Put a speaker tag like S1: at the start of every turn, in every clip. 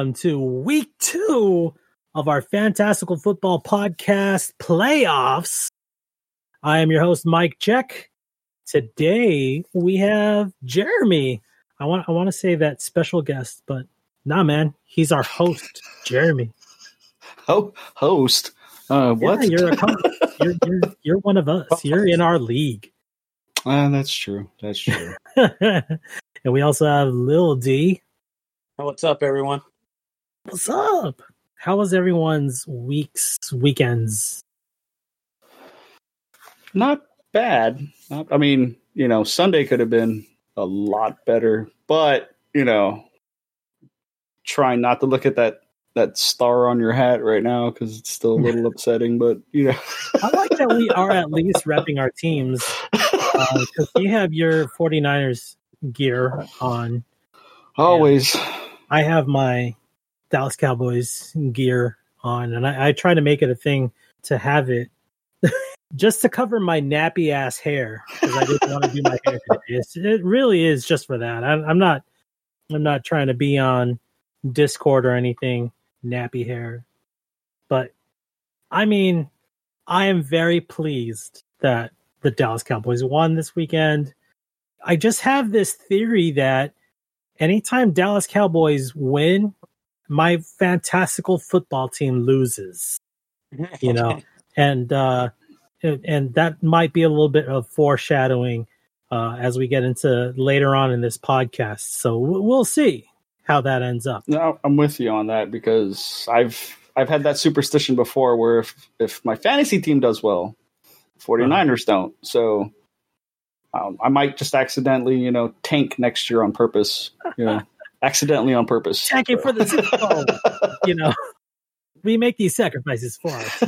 S1: Welcome to week two of our Fantastical Football Podcast playoffs. I am your host, Mike Check. Today we have Jeremy. I want I want to say that special guest, but nah, man, he's our host, Jeremy.
S2: Ho- host. Uh, what?
S1: Yeah, you're, a you're, you're you're one of us. You're in our league.
S2: Ah, that's true. That's true.
S1: and we also have Lil D.
S3: What's up, everyone?
S1: What's up? How was everyone's weeks, weekends?
S2: Not bad. Not, I mean, you know, Sunday could have been a lot better, but you know, trying not to look at that that star on your hat right now because it's still a little upsetting. But you know,
S1: I like that we are at least repping our teams uh, because you have your 49ers gear on.
S2: always.
S1: I have my Dallas Cowboys gear on, and I, I try to make it a thing to have it just to cover my nappy ass hair because I didn't want to do my hair today. It really is just for that. I, I'm not. I'm not trying to be on Discord or anything. Nappy hair, but I mean, I am very pleased that the Dallas Cowboys won this weekend. I just have this theory that anytime Dallas Cowboys win, my fantastical football team loses. You know, and uh, and- that might be a little bit of foreshadowing uh, as we get into later on in this podcast. So we'll see how that ends up.
S2: No, I'm with you on that because I've I've had that superstition before where if if my fantasy team does well, 49ers don't. So um, I might just accidentally, you know, tank next year on purpose. You know, accidentally on purpose.
S1: Check it for the Super Bowl. you know, we make these sacrifices for us.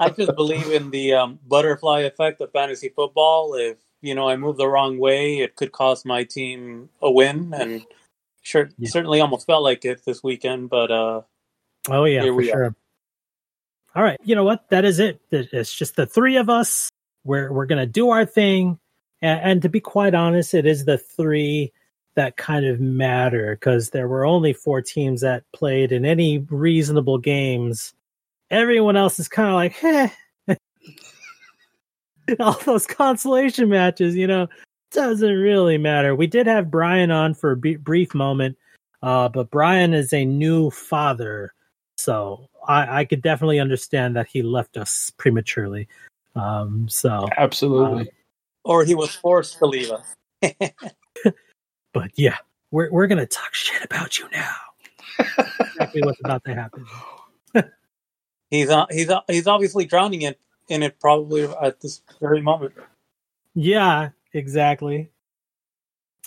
S3: I just believe in the um, butterfly effect of fantasy football. If you know I move the wrong way, it could cost my team a win, and sure,
S1: Yeah.
S3: certainly almost felt like it this weekend. But uh,
S1: Oh yeah,
S3: Here
S1: for
S3: we
S1: sure. All right, you know what? That is it. It- It's just the three of us. We're we're gonna do our thing, and, and to be quite honest, it is the three that kind of matter because there were only four teams that played in any reasonable games. Everyone else is kind of like, eh. All those consolation matches, you know, doesn't really matter. We did have Brian on for a b- brief moment, uh, but Brian is a new father. So I, I could definitely understand that he left us prematurely. Um, so,
S2: Absolutely.
S3: or he was forced to leave us.
S1: but yeah, we're we're gonna talk shit about you now. exactly what's about to happen.
S3: He's uh, he's uh, he's obviously drowning in in it probably at this very moment.
S1: Yeah, exactly.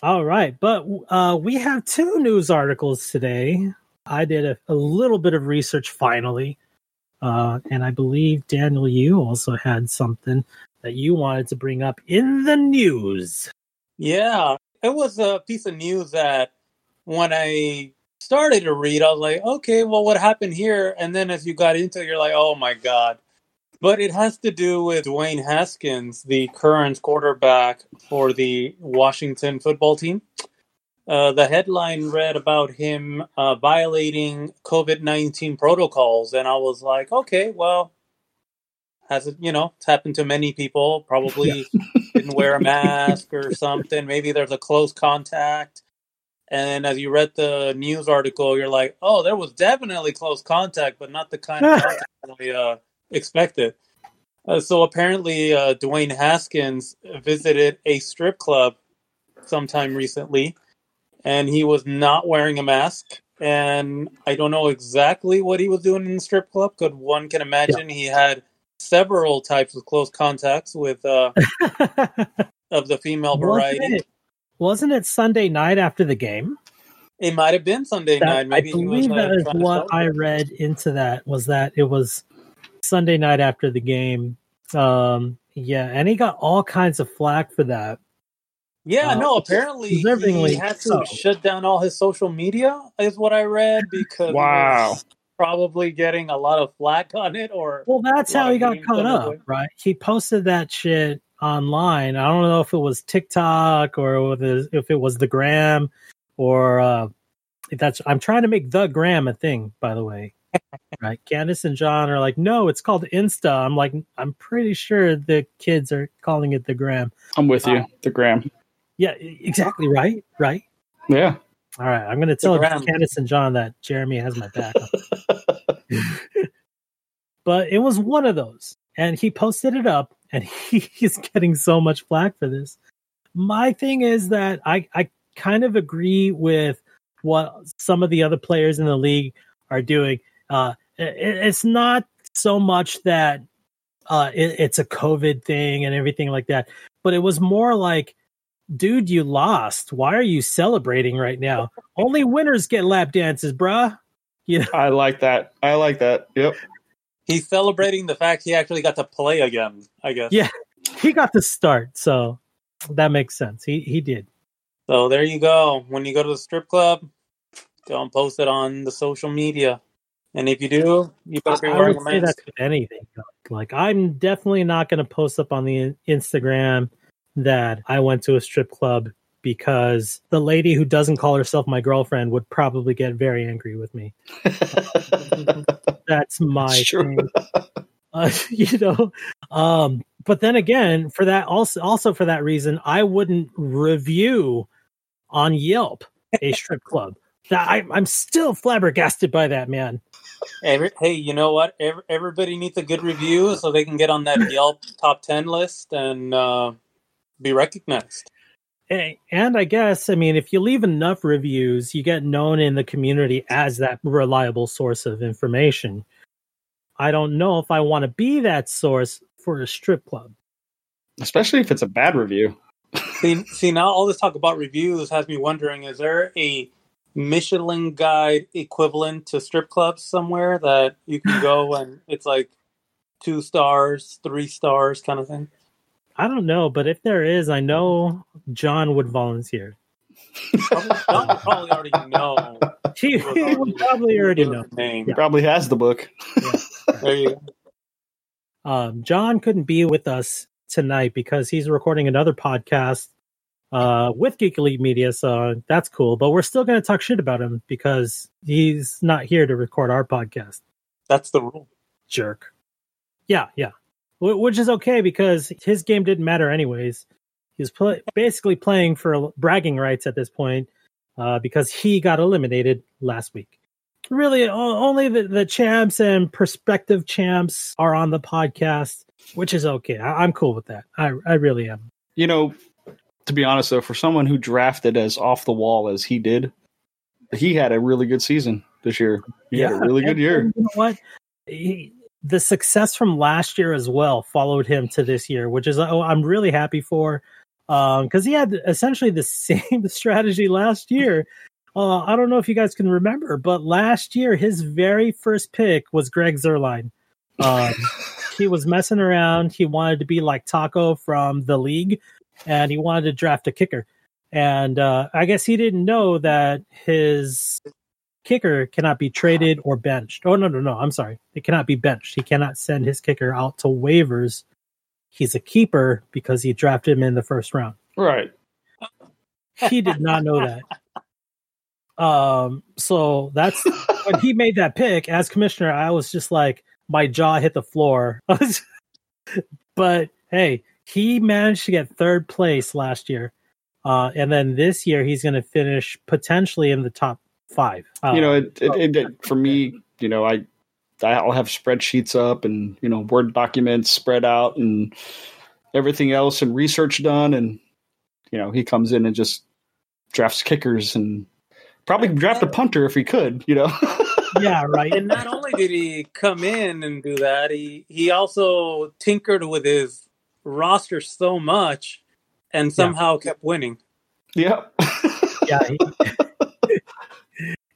S1: All right, but uh, we have two news articles today. I did a, a little bit of research finally, uh, and I believe Daniel, you also had something that you wanted to bring up in the news.
S3: Yeah, it was a piece of news that when I started to read, I was like, okay, well, what happened here? And then as you got into it, you're like, oh my God. But it has to do with Dwayne Haskins, the current quarterback for the Washington football team. Uh, the headline read about him uh, violating COVID 19 protocols. And I was like, okay, well, has it, you know, it's happened to many people. Probably didn't wear a mask or something. Maybe there's a close contact. And as you read the news article, you're like, oh, there was definitely close contact, but not the kind of contact we uh, expected. Uh, so apparently, uh, Dwayne Haskins visited a strip club sometime recently, and he was not wearing a mask. And I don't know exactly what he was doing in the strip club, but one can imagine he had several types of close contacts with uh, of the female variety.
S1: wasn't, it, wasn't it Sunday night after the game?
S3: It might have been Sunday
S1: That-
S3: night. Maybe
S1: I believe
S3: uh,
S1: that is what I read into that was that it was Sunday night after the game. Um, yeah, and he got all kinds of flack for that.
S3: Yeah,
S1: Uh,
S3: no. Apparently, he had to
S1: so.
S3: shut down all his social media, is what I read, because he
S2: Wow.
S3: Was probably getting a lot of flack on it. Or
S1: Well, that's how he got caught up,
S3: way.
S1: right? He posted that shit online. I don't know if it was TikTok or if it was the gram or uh, that's. I'm trying to make the gram a thing, by the way. Right, Candace and John are like, no, it's called Insta. I'm like, I'm pretty sure the kids are calling it the gram.
S2: I'm with you. The gram.
S1: Yeah, exactly right, right.
S2: Yeah.
S1: All right, I'm going to tell
S3: gram.
S1: Candace and John that Jeremy has my back. but it was one of those, and he posted it up, and he, he's getting so much flack for this. My thing is that I I kind of agree with what some of the other players in the league are doing. Uh, it, it's not so much that uh, it, it's a COVID thing and everything like that, but it was more like dude, you lost. Why are you celebrating right now? Only winners get lap dances, bruh. You know,
S2: I like that. I like that. Yep.
S3: he's celebrating the fact he actually got to play again. I guess.
S1: Yeah. he got the start, so that makes sense. He he did.
S3: So there you go. When you go to the strip club, don't post it on the social media. And if you do, you
S1: I,
S3: better be
S1: I
S3: wearing
S1: would
S3: a
S1: say
S3: mask.
S1: that anything. Like I'm definitely not going to post up on the Instagram that I went to a strip club because the lady who doesn't call herself my girlfriend would probably get very angry with me. That's my
S2: true.
S1: thing. uh, you know um but then again for that also also for that reason i wouldn't review on yelp a strip club that I, i'm still flabbergasted by that man
S3: Every, hey, you know what? Every, everybody needs a good review so they can get on that Yelp top 10 list and uh, be recognized.
S1: A- and i guess i mean if you leave enough reviews you get known in the community as that reliable source of information i don't know if i want to be that source for a strip club
S2: Especially if it's a bad review.
S3: See, see, now all this talk about reviews has me wondering is there a Michelin guide equivalent to strip clubs somewhere that you can go and it's like two stars, three stars kind of thing?
S1: I don't know but if there is i know john would volunteer
S3: John would probably already know.
S1: he, he would probably already know
S3: us.
S2: He probably has the book.
S3: There you go.
S1: Um, John couldn't be with us tonight because he's recording another podcast uh, with Geek Elite Media, so that's cool. But we're still going to talk shit about him because he's not here to record our podcast.
S3: That's the rule.
S1: Jerk. Yeah, yeah. Wh- Which is okay because his game didn't matter anyways. He was pl- basically playing for bragging rights at this point uh, because he got eliminated last week. Really, only the, the champs and prospective champs are on the podcast, which is okay. I- I'm cool with that. I, I really am.
S2: You know, to be honest though, for someone who drafted as off the wall as he did, he had a really good season this year. He had a really good year.
S1: You know what? He, the success from last year as well followed him to this year, which is oh, I'm really happy for because he had essentially the same strategy last year. Uh, I don't know if you guys can remember, but last year his very first pick was Greg Zuerlein. Um, he was messing around. He wanted to be like Taco from the league, and he wanted to draft a kicker. And uh, I guess he didn't know that his kicker cannot be traded or benched. Oh no, no, no! I'm sorry. It cannot be benched. He cannot send his kicker out to waivers. He's a keeper because he drafted him in the first round.
S2: Right.
S1: He did not know that. Um, so that's when he made that pick as commissioner. I was just like, my jaw hit the floor. but hey, he managed to get third place last year, uh, and then this year he's going to finish potentially in the top five. Uh,
S2: you know, it, it, it, it- for me, you know, I I'll have spreadsheets up and you know Word documents spread out and everything else and research done, and you know he comes in and just drafts kickers and probably draft a punter if he could, you know.
S1: yeah, right.
S3: And not only did he come in and do that, he he also tinkered with his roster so much and somehow kept winning.
S2: Yep.
S1: yeah, he,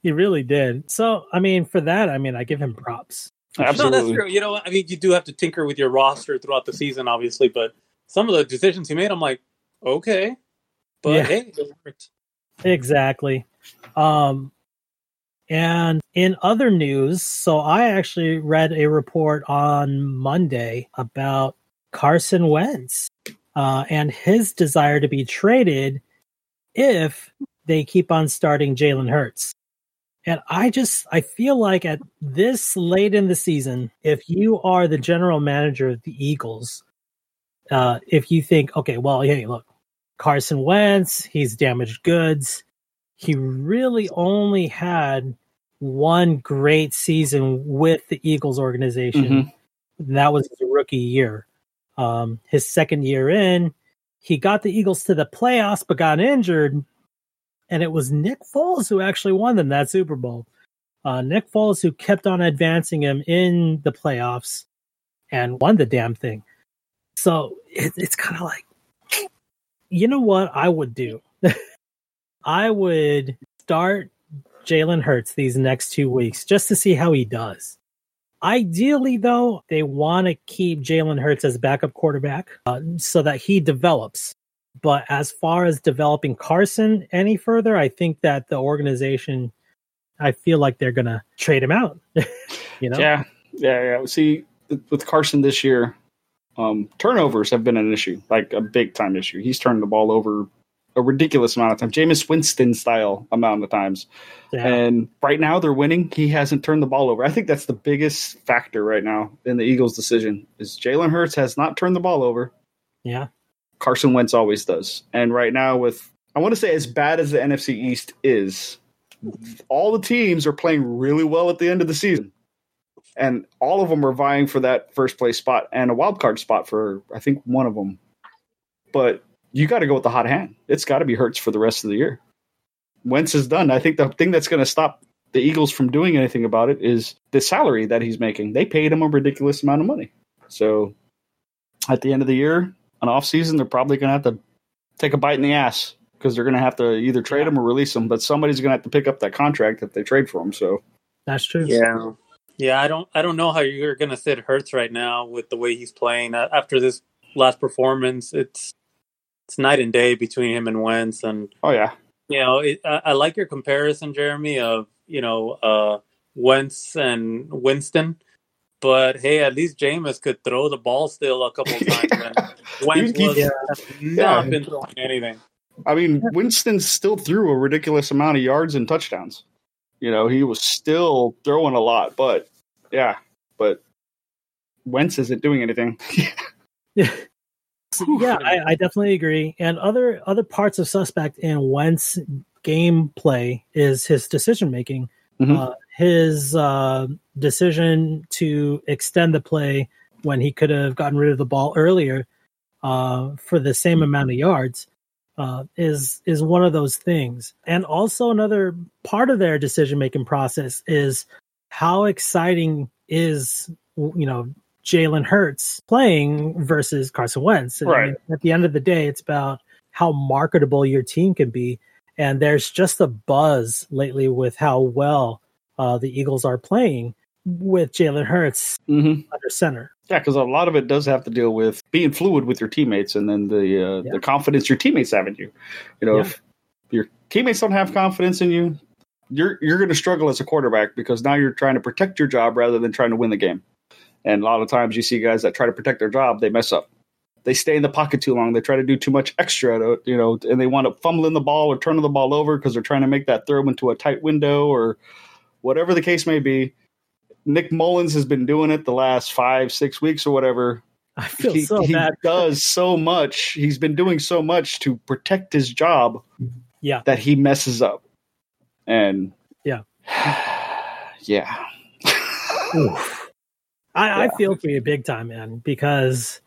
S1: he really did. So, I mean, for that, I mean, I give him props.
S3: No, that's
S2: Absolutely.
S3: true. You know, I mean, you do have to tinker with your roster throughout the season, obviously, but some of the decisions he made, I'm like, okay, but
S1: Yeah.
S3: hey, it worked.
S1: Exactly. Um, and in other news, so I actually read a report on Monday about Carson Wentz uh, and his desire to be traded if they keep on starting Jalen Hurts. And I just I feel like at this late in the season, if you are the general manager of the Eagles, uh, if you think, okay, well, hey, look, Carson Wentz, he's damaged goods. He really only had one great season with the Eagles organization.
S2: Mhm.
S1: And that was his rookie year. Um, his second year in, he got the Eagles to the playoffs but got injured. And it was Nick Foles who actually won them that Super Bowl. Uh, Nick Foles who kept on advancing him in the playoffs and won the damn thing. So it, it's kind of like, you know what I would do? I would start Jalen Hurts these next two weeks just to see how he does. Ideally, though, they want to keep Jalen Hurts as backup quarterback uh, so that he develops. But as far as developing Carson any further, I think that the organization, I feel like they're going to trade him out. you know?
S2: Yeah, yeah, yeah. See, with Carson this year, um, turnovers have been an issue, like a big time issue. He's turned the ball over a ridiculous amount of times, Jameis Winston style amount of times.
S1: Yeah.
S2: And right now they're winning. He hasn't turned the ball over. I think that's the biggest factor right now in the Eagles' decision is Jalen Hurts has not turned the ball over.
S1: yeah.
S2: Carson Wentz always does. And right now, with I want to say as bad as the NFC East is, all the teams are playing really well at the end of the season, and all of them are vying for that first place spot and a wild card spot for I think one of them. But you got to go with the hot hand. It's got to be Hurts for the rest of the year. Wentz is done. I think the thing that's going to stop the Eagles from doing anything about it is the salary that he's making. They paid him a ridiculous amount of money. So at the end of the year, an off season, they're probably going to have to take a bite in the ass because they're going to have to either trade him or release him. But somebody's going to have to pick up that contract if they trade for him. So
S1: That's true.
S3: Yeah, yeah. I don't, I don't know how you're going to sit Hurts right now with the way he's playing Uh, after this last performance. It's, it's night and day between him and Wentz, and
S2: oh yeah,
S3: you know, it, I, I like your comparison, Jeremy, of you know, uh, Wentz and Winston. But hey, at least Jameis could throw the ball still a couple times. And Wentz was
S2: he-
S3: not
S2: Yeah.
S3: been throwing anything.
S2: I mean, Winston still threw a ridiculous amount of yards and touchdowns. You know, he was still throwing a lot, but yeah, but Wentz isn't doing anything.
S1: yeah, I, I definitely agree. And other other parts of suspect in Wentz gameplay is his decision making.
S2: Mhm.
S1: Uh, his uh, decision to extend the play when he could have gotten rid of the ball earlier uh, for the same amount of yards uh, is is one of those things. And also another part of their decision making process is how exciting is you know Jalen Hurts playing versus Carson Wentz. I mean, at the end of the day, it's about how marketable your team can be. And there's just a buzz lately with how well uh, the Eagles are playing with Jalen Hurts
S2: mm-hmm.
S1: under center.
S2: Yeah, because a lot of it does have to deal with being fluid with your teammates, and then the uh,
S1: Yeah.
S2: the confidence your teammates have in you. You know,
S1: Yeah.
S2: if your teammates don't have confidence in you, you're you're going to struggle as a quarterback because now you're trying to protect your job rather than trying to win the game. And a lot of times you see guys that try to protect their job, they mess up. They stay in the pocket too long. They try to do too much extra, to, you know, and they wind up fumbling the ball or turning the ball over because they're trying to make that throw into a tight window or whatever the case may be. Nick Mullens has been doing it the last five, six weeks or whatever.
S1: I feel
S2: He,
S1: so
S2: he
S1: bad.
S2: does so much. He's been doing so much to protect his job
S1: Yeah.
S2: that he messes up. And
S1: Yeah.
S2: yeah.
S1: I, I feel for you big time, man, because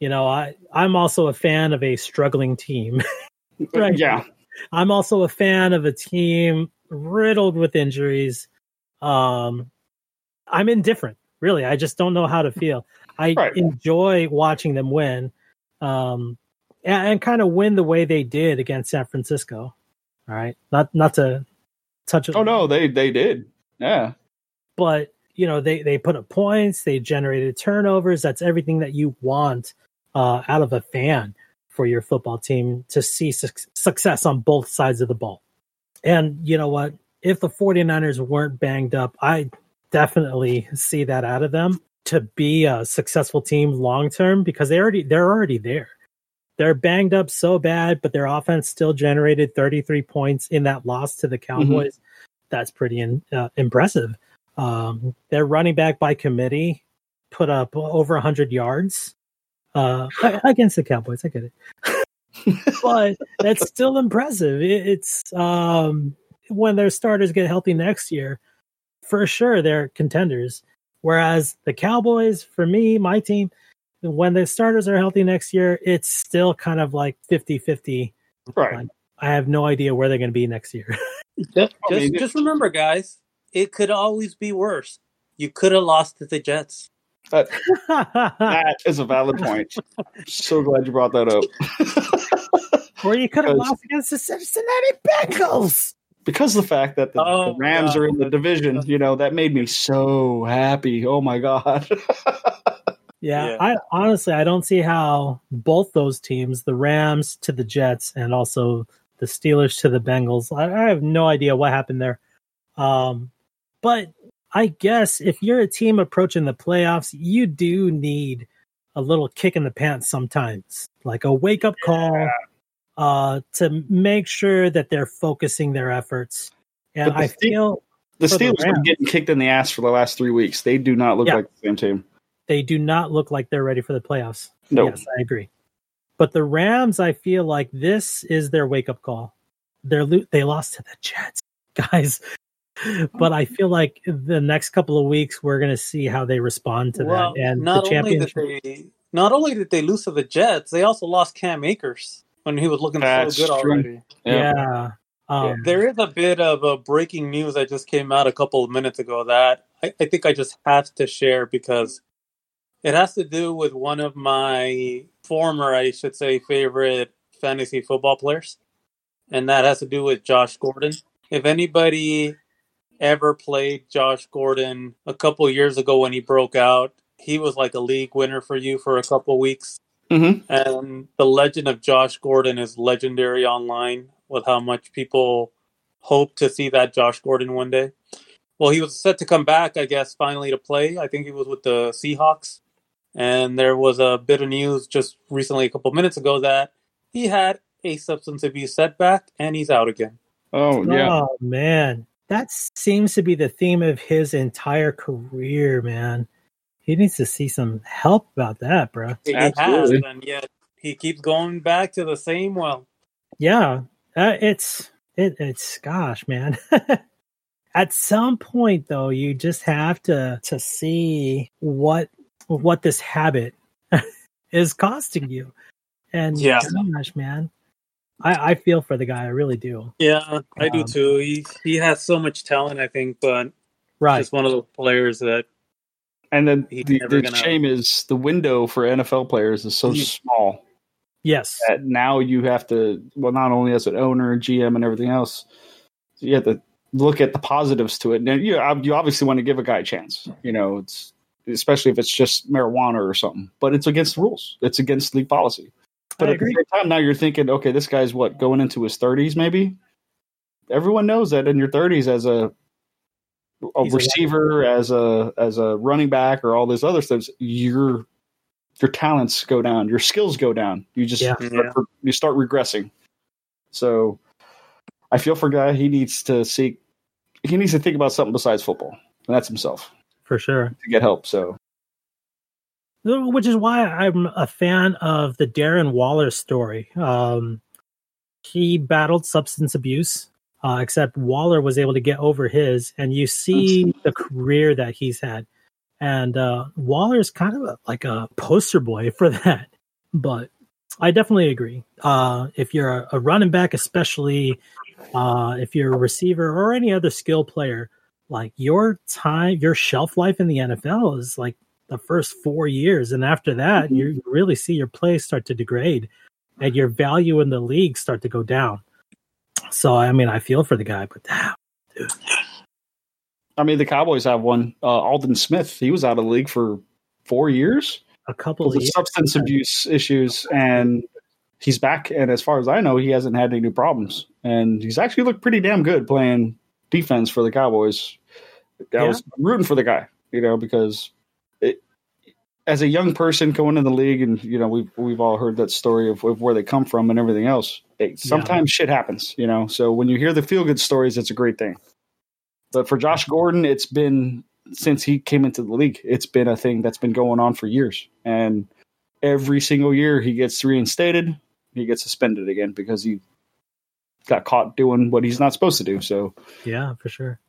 S1: you know I I'm also a fan of a struggling team. Right.
S2: Yeah.
S1: I'm also a fan of a team riddled with injuries. Um, I'm indifferent. Really, I just don't know how to feel. I
S2: Right.
S1: enjoy watching them win, um, and, and kind of win the way they did against San Francisco. All right, not not to touch. It.
S2: Oh no, they they did. Yeah.
S1: but you know they they put up points they generated turnovers that's everything that you want uh, out of a fan for your football team to see suc success on both sides of the ball and you know what if the 49ers weren't banged up i definitely see that out of them to be a successful team long term because they already they're already there they're banged up so bad but their offense still generated 33 points in that loss to the cowboys that's pretty in, uh, impressive um, their running back by committee put up over 100 yards uh, against the Cowboys. I get it. but that's still impressive. It, it's um, when their starters get healthy next year, for sure they're contenders. Whereas the Cowboys, for me, my team, when the starters are healthy next year, it's still kind of like 50 50.
S2: Right.
S1: I have no idea where they're going to be next year.
S3: Just, just, just remember, guys, it could always be worse. You could have lost to the Jets.
S2: That, that is a valid point. so glad you brought that up.
S1: or you could have lost against the Cincinnati Bengals.
S2: Because of the fact that the,
S3: Oh,
S2: the Rams
S3: God.
S2: are in the division, you know, that made me so happy. Oh my god.
S1: Yeah,
S3: Yeah.
S1: I honestly I don't see how both those teams, the Rams to the Jets and also the Steelers to the Bengals, I, I have no idea what happened there. Um, but I guess if you're a team approaching the playoffs, you do need a little kick in the pants sometimes, like a wake up call uh, to make sure that they're focusing their efforts. And
S2: the
S1: I
S2: Ste-
S1: feel
S2: the
S1: For the
S2: Steelers have been
S1: Rams.
S2: getting kicked in the ass for the last three weeks. They do not look
S1: Yeah.
S2: like the same team.
S1: they do not look like they're ready for the playoffs.
S2: No.
S1: Yes, I agree. But the Rams, I feel like this is their wake up call. They're lo- they lost to the Jets, guys. But I feel like the next couple of weeks we're going to see how they respond to
S3: well,
S1: that. And the
S3: not only did they not only did they lose to the Jets, they also lost Cam Akers when he was looking
S2: That's
S3: so good
S2: true.
S3: already.
S1: yeah, um,
S3: There is a bit of a breaking news that just came out a couple of minutes ago that I, I think I just have to share because it has to do with one of my former, I should say, favorite fantasy football players. And that has to do with Josh Gordon. If anybody ever played Josh Gordon a couple years ago when he broke out, he was like a league winner for you for a couple weeks.
S2: Hmm
S3: And the legend of Josh Gordon is legendary online with how much people hope to see that Josh Gordon one day. Well, he was set to come back, I guess, finally to play. I think he was with the Seahawks. And there was a bit of news just recently, a couple minutes ago, that he had a substance abuse setback and he's out again.
S2: Oh yeah.
S1: Oh man, that seems to be the theme of his entire career, man. He needs to see some help about that, bro.
S3: He has,
S2: Absolutely.
S3: and yet he keeps going back to the same well.
S1: Yeah, uh, it's it, it's gosh, man. At some point, though, you just have to to see what what this habit is costing you. And
S3: Yeah.
S1: gosh, man, I, I feel for the guy. I really do.
S3: Yeah, I do
S1: Um,
S3: too. He he has so much talent, I think, but
S1: Right.
S3: just one of those players that
S2: And then
S3: He's
S2: the, the
S3: gonna-
S2: shame is the window for NFL players is so
S3: He-
S2: small
S1: Yes.
S2: that now you have to well not only as an owner, GM, and everything else, you have to look at the positives to it. And you you obviously want to give a guy a chance. You know, it's especially if it's just marijuana or something. But it's against the rules. It's against league policy. But
S1: I
S2: at the same time, now you're thinking, okay, this guy's what going into his 30s, maybe. Everyone knows that in your 30s, as a a
S1: He's a
S2: receiver, as a as a running back, or all those other stuff, your your talents go down, your skills go down. You just
S1: Yeah.
S2: start, you start regressing. So, I feel for guy. He needs to seek. He needs to think about something besides football, and that's himself
S1: For sure.
S2: to get help. So,
S1: which is why I'm a fan of the Darren Waller story. Um, he battled substance abuse, uh, except Waller was able to get over his, and you see the career that he's had. And uh, Waller is kind of a, like a poster boy for that. But I definitely agree. Uh, if you're a, a running back, especially uh, if you're a receiver or any other skill player, like your time, your shelf life in the NFL is like the first four years, and after that,
S2: Mm-hmm.
S1: you really see your play start to degrade, and your value in the league start to go down. So, I mean, I feel for the guy, but damn,
S2: I mean, the Cowboys have one. Uh, Aldon Smith, he was out of the league for four years
S1: a couple of
S2: substance abuse issues, and he's back. And as far as I know, he hasn't had any new problems, and he's actually looked pretty damn good playing defense for the Cowboys. I
S1: Yeah.
S2: was rooting for the guy, you know, because as a young person going in the league, and you know, we've we've all heard that story of, of where they come from and everything else. It, sometimes shit happens, you know. So when you hear the feel good stories, it's a great thing. But for Josh Gordon, it's been since he came into the league, it's been a thing that's been going on for years. And every single year he gets reinstated, he gets suspended again because he got caught doing what he's not supposed to do. So
S1: yeah, for sure.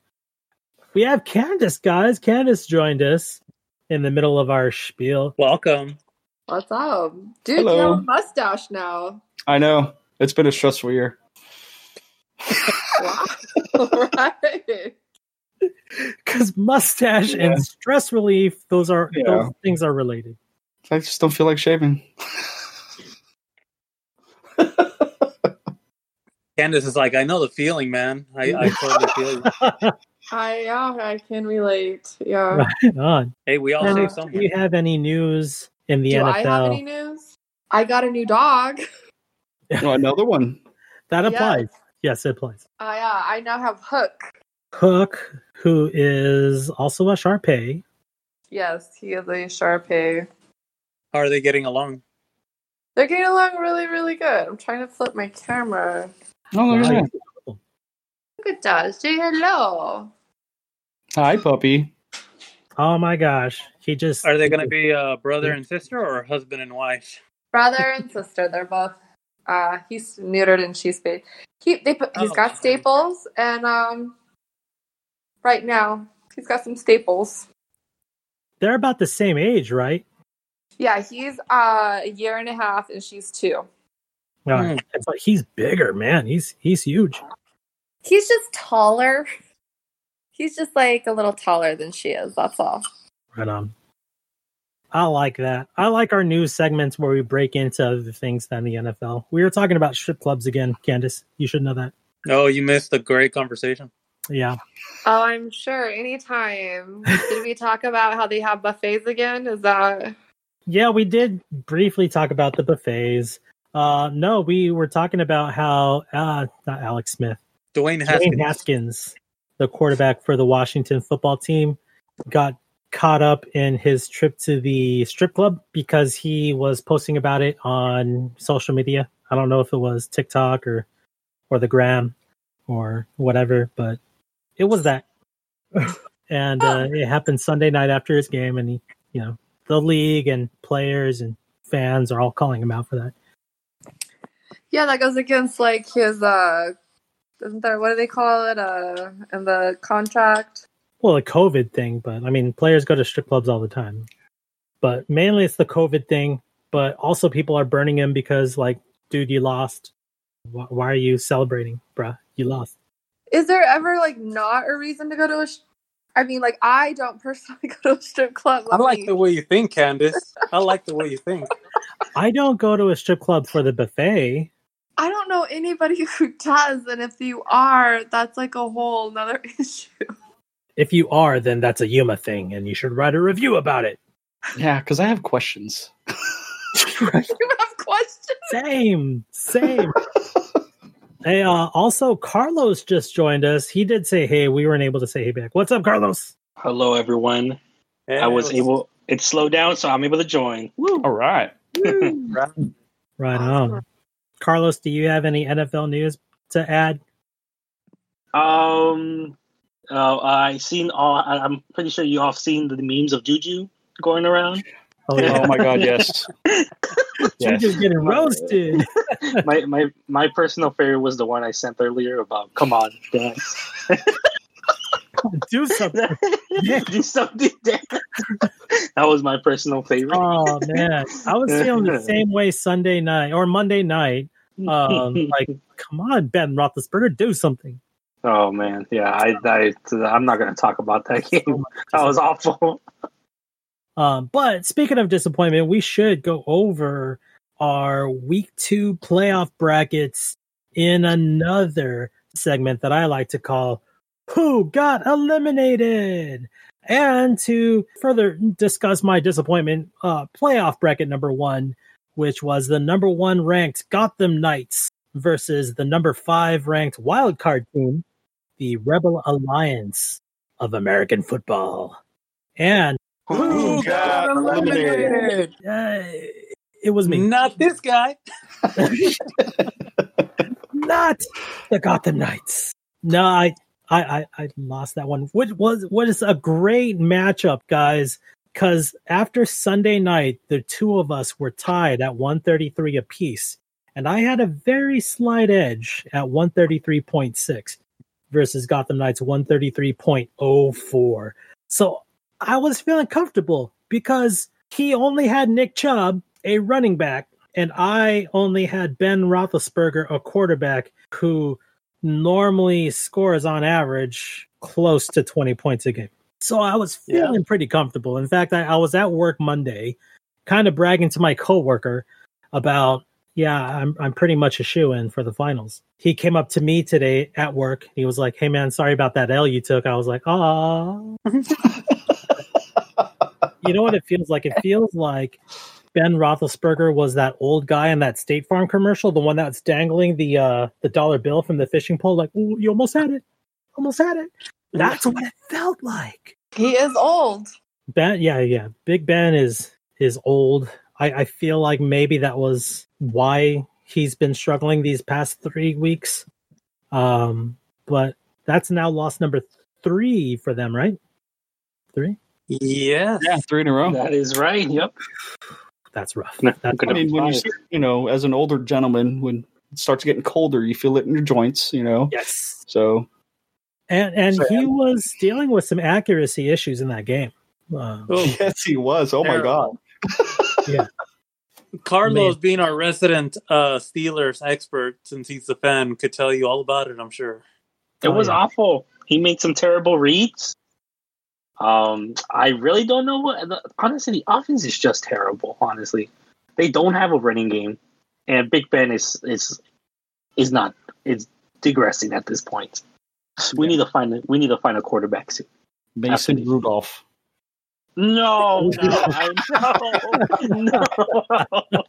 S1: We have Candace, guys. Candace joined us in the middle of our spiel.
S3: Welcome.
S4: What's up? Dude,
S2: Hello.
S4: you have a mustache now.
S2: I know it's been a stressful year.
S4: Wow. right.
S1: Because mustache
S2: Yeah.
S1: and stress relief, those are
S2: Yeah.
S1: those things are related.
S2: I just don't feel like shaving.
S3: Candace is like, I know the feeling, man. I, I totally feel you.
S4: I yeah, I can relate. Yeah.
S1: right on.
S3: Hey, we all
S4: Uh,
S3: say
S1: Do you have any news in the
S4: Do
S1: NFL?
S4: I have any news? I got a new dog.
S2: Oh, another one.
S1: that applies. Yes, it applies.
S4: Uh, yeah, I now have Hook.
S1: Hook, who is also a Sharpei.
S4: Yes, he is a Sharpei.
S3: How are they getting along?
S4: They're getting along really, really good. I'm trying to flip my camera.
S2: Oh, look at that.
S4: Look at that. Say hello.
S2: Hi, puppy.
S1: Oh my gosh, he just
S3: Are they going to be uh, brother and sister or husband and wife?
S4: Brother and sister, they're both. Uh, he's neutered and she's spayed. He they put, he's
S3: Oh.
S4: got staples and um. Right now, he's got some staples.
S1: they're about the same age, right?
S4: Yeah, he's uh, a year and a half and she's two.
S1: Yeah,
S3: Hmm.
S1: it's like he's bigger, man. He's he's huge.
S4: He's just taller. He's just like a little taller than she is. That's all.
S1: Right on. I like that. I like our new segments where we break into other things than the NFL. We were talking about strip clubs again, Candace. You should know that.
S3: Oh, you missed a great conversation.
S1: Yeah.
S4: Oh, I'm sure. Anytime. Did we talk about how they have buffets again? Is that
S1: Yeah, we did briefly talk about the buffets. Uh no, we were talking about how uh not Alex Smith.
S3: Dwayne Haskins.
S1: Dwayne Haskins, the quarterback for the Washington football team, got caught up in his trip to the strip club because he was posting about it on social media. I don't know if it was TikTok or or the gram or whatever, but it was that. and uh, it happened Sunday night after his game, and he, you know, the league and players and fans are all calling him out for that.
S4: Yeah, that goes against like his uh isn't there what do they call it? Uh in the contract?
S1: Well, a COVID thing, but I mean, players go to strip clubs all the time. But mainly it's the COVID thing, but also people are burning him because, like, dude, you lost. Why, why are you celebrating, bruh? You lost.
S4: Is there ever like not a reason to go to a sh- I mean, like I don't personally go to a strip club.
S3: I like
S4: me-
S3: the way you think, Candace. I like the way you think.
S1: I don't go to a strip club for the buffet.
S4: I don't know anybody who does, and if you are, that's like a whole nother issue.
S1: If you are, then that's a Yuma thing, and you should write a review about it.
S2: Yeah, because I have questions.
S4: you have questions?
S1: Same, same. hey, uh, also, Carlos just joined us. He did say hey. We weren't able to say hey back. What's up, Carlos?
S5: Hello, everyone.
S3: Yeah,
S5: I was
S3: it
S5: able. It slowed down, so I'm able to join. Woo!
S2: All right.
S1: Right on. Carlos, do you have any NFL news to add?
S5: Um, uh, I seen all. I, I'm pretty sure you all seen the memes of Juju going around.
S1: Oh, yeah.
S2: Oh my God, yes. yes.
S1: Juju's getting roasted.
S5: my my my personal favorite was the one I sent earlier about "Come on, dance,
S1: Do something.
S5: do something." That was my personal favorite.
S1: Oh man, I was feeling the same way Sunday night or Monday night. Um, like, come on, Ben Roethlisberger, do something.
S5: Oh man, yeah, I, I I'm not going to talk about that game. That was awful.
S1: Um, but speaking of disappointment, we should go over our week two playoff brackets in another segment that I like to call Who Got Eliminated? And to further discuss my disappointment, uh, playoff bracket number one, which was the number one ranked Gotham Knights versus the number five ranked wildcard team, the Rebel Alliance of American Football. And
S2: Who got eliminated?
S1: uh, it was me.
S3: Not this guy.
S1: not the Gotham Knights. No, I, I, I, I lost that one. Which was what is a great matchup, guys. Because after Sunday night, the two of us were tied at 133 apiece, and I had a very slight edge at 133.6 versus Gotham Knights 133.04. So I was feeling comfortable because he only had Nick Chubb, a running back, and I only had Ben Roethlisberger, a quarterback who normally scores on average close to 20 points a game. So I was feeling pretty comfortable. In fact, I, I was at work Monday, kind of bragging to my coworker about, yeah, I'm I'm pretty much a shoe in for the finals. He came up to me today at work. He was like, "Hey man, sorry about that L you took." I was like, "Ah." you know what it feels like? It feels like Ben Roethlisberger was that old guy in that State Farm commercial, the one that's dangling the uh the dollar bill from the fishing pole, like, Ooh, you almost had it, almost had it. That's what it felt like.
S4: He is old.
S1: Ben, yeah, yeah, Big Ben is is old. I, I feel like maybe that was why he's been struggling these past three weeks. Um, but that's now loss number three for them, right? Three.
S3: Yes.
S2: Yeah, three in a row.
S5: That is right. Yep.
S1: That's rough.
S5: No,
S1: That's
S5: I'm
S2: I
S5: gonna-
S2: mean, when you
S5: Five.
S2: start, you know, as an older gentleman, when it starts getting colder, you feel it in your joints, you know.
S1: yes.
S2: So
S1: And and
S2: So-
S1: he was dealing with some accuracy issues in that game. Uh,
S3: Oh,
S2: yes, he was. Oh my god.
S3: yeah. Carlos, being our resident uh, Steelers expert, since he's a fan, could tell you all about it. I'm sure.
S5: It
S1: Oh,
S5: was
S1: yeah.
S5: awful. He made some terrible reads. Um, I really don't know what. the- Honestly, the offense is just terrible. Honestly, they don't have a running game, and Big Ben is is is not is digressing at this point. We need to find a, we need to find a quarterback soon.
S2: Mason
S5: Absolutely.
S2: Rudolph.
S5: No, no, I, no, no.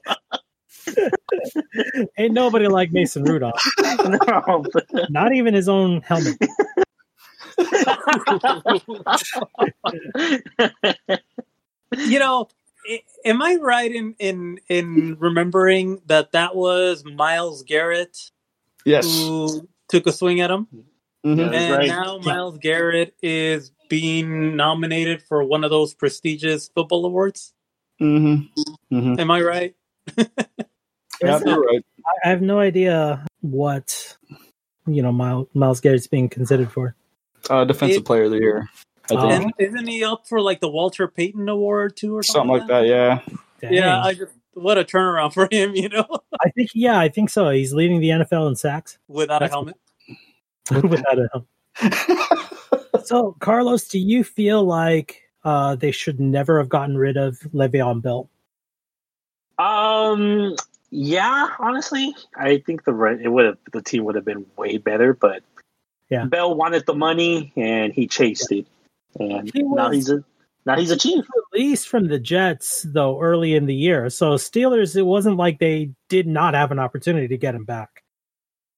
S1: ain't nobody like Mason Rudolph.
S5: no.
S1: Not even his own helmet.
S3: You know, am I right in in in remembering that that was Myles Garrett
S2: Yes.
S3: who took a swing at him,
S2: Mhm.
S3: And
S5: right.
S3: now Myles Garrett is being nominated for one of those prestigious football awards?
S2: Mhm. Mhm.
S3: Am I right?
S2: Yeah, you're right.
S1: I have no idea what you know Myles, Myles Garrett's being considered for.
S2: Uh, defensive
S3: It-
S2: player of the year. I
S1: Oh.
S2: think
S3: And isn't he up for like the Walter Payton Award too, or
S2: something
S3: something,
S2: like that. Yeah.
S1: Dang.
S3: Yeah, I just what a turnaround for him, you know,
S1: I think yeah, I think so. He's leading the NFL in sacks
S3: without a
S1: That's-
S3: helmet.
S1: without a helmet. So, Carlos, do you feel like uh, they should never have gotten rid of Le'Veon Bell?
S5: Um. Yeah. Honestly, I think the it would have the team would have been way better, but
S1: Yeah.
S5: Bell wanted the money and he chased it, and
S1: He
S5: now he's a now he's a chief.
S1: Released from the Jets though early in the year, so Steelers. It wasn't like they did not have an opportunity to get him back.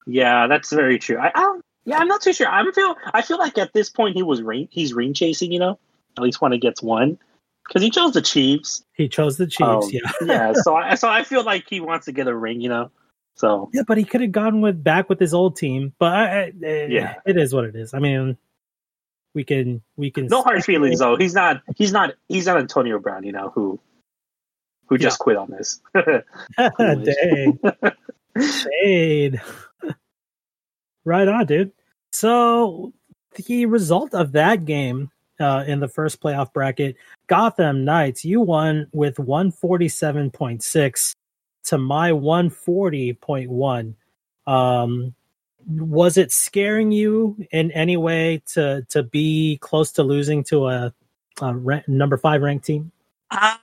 S5: Yeah, that's very true. I, I yeah, I'm not too sure. I'm feel I feel like at this point he was ring he's ring chasing. You know, at least when he gets one because he chose the Chiefs.
S1: He chose the Chiefs,
S5: Um,
S1: yeah,
S5: yeah. So I so I feel like he wants to get a ring. You know, so
S1: yeah. But he could have gone with back with his old team. But I, I, eh,
S5: Yeah.
S1: it is what it is. I mean, we can we can
S5: no hard feelings though. He's not he's not he's not Antonio Brown. You know who who just quit on this.
S1: Dang. Shade. right on, dude. So the result of that game uh, in the first playoff bracket, Gotham Knights, you won with 147.6 to my 140.1. Um, was it scaring you in any way to to be close to losing to a, a rank, number five ranked team?
S3: Uh,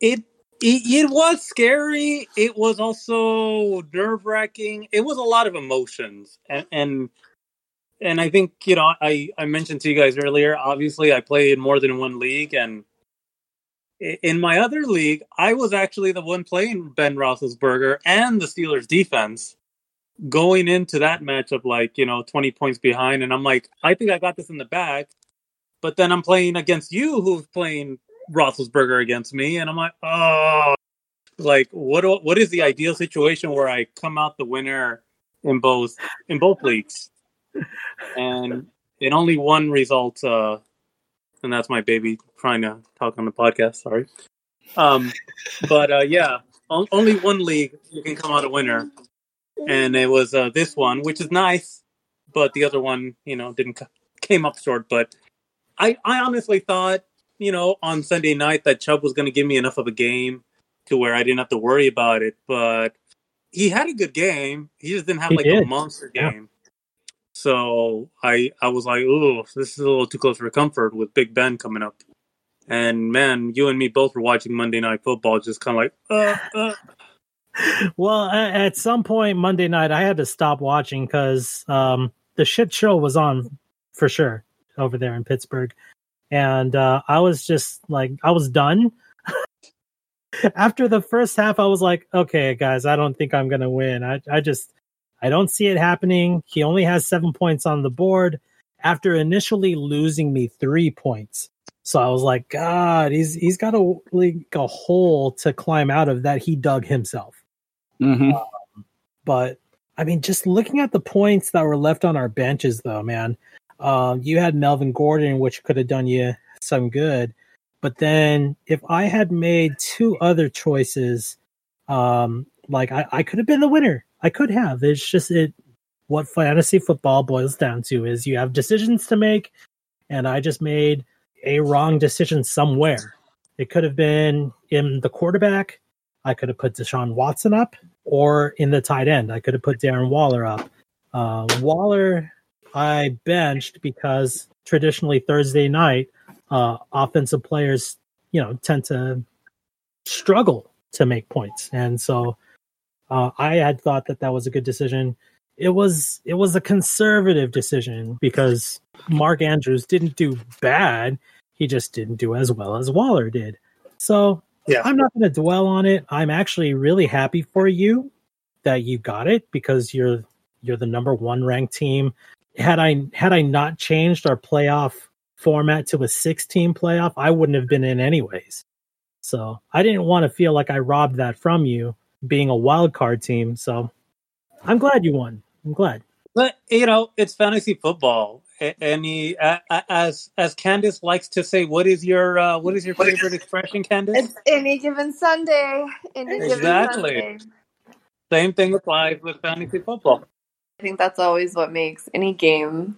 S3: it, it it was scary. It was also nerve wracking. It was a lot of emotions, and, and and I think you know I I mentioned to you guys earlier. Obviously, I played more than one league, and in my other league, I was actually the one playing Ben Roethlisberger and the Steelers defense. Going into that matchup, like you know, twenty points behind, and I'm like, I think I got this in the bag. But then I'm playing against you, who's playing Roethlisberger against me, and I'm like, oh, like what? do- What is the ideal situation where I come out the winner in both in both leagues? And in only one result, uh, and that's my baby trying to talk on the podcast. Sorry, um, but uh, yeah, on, only one league you can come out a winner, and it was uh, this one, which is nice, but the other one, you know, didn't c- came up short. But I, I honestly thought, you know, on Sunday night that Chubb was going to give me enough of a game to where I didn't have to worry about it. But he had a good game. He just didn't have
S1: He
S3: like a monster game. So I, I was like, oh, this is a little too close for comfort with Big Ben coming up. And man, you and me both were watching Monday Night Football, just kind of like, uh, uh.
S1: Well, at some point Monday night, I had to stop watching because um, the shit show was on for sure over there in Pittsburgh, and uh, I was just like, I was done. After the first half, I was like, okay, guys, I don't think I'm gonna win. I, I just, I don't see it happening. He only has seven points on the board after initially losing me three points. So I was like, God, he's he's got a like a hole to climb out of that he dug himself.
S2: hmm
S1: But I mean, just looking at the points that were left on our benches, though, man, um, you had Melvin Gordon, which could have done you some good. But then, if I had made two other choices, um, like I, I could have been the winner. I could have. It's just it. What fantasy football boils down to is you have decisions to make, and I just made a wrong decision somewhere. It could have been in the quarterback. I could have put Deshaun Watson up, or in the tight end. I could have put Darren Waller up. Uh, Waller, I benched because traditionally Thursday night, uh, offensive players, you know, tend to struggle to make points, and so uh, I had thought that that was a good decision. It was it was a conservative decision because Mark Andrews didn't do bad. He just didn't do as well as Waller did. So
S3: Yeah.
S1: I'm not going to dwell on it. I'm actually really happy for you that you got it because you're you're the number one ranked team. Had I had I not changed our playoff format to a six team playoff, I wouldn't have been in anyways. So I didn't want to feel like I robbed that from you being a wild card team. So I'm glad you won. I'm glad.
S3: But you know, it's fantasy football. A- Any a- a- as as Candice likes to say, what is your uh, what is your favorite expression, Candice?
S4: It's any given Sunday. Any
S3: Exactly.
S4: given Sunday.
S3: Same thing applies with fantasy football.
S4: I think that's always what makes any game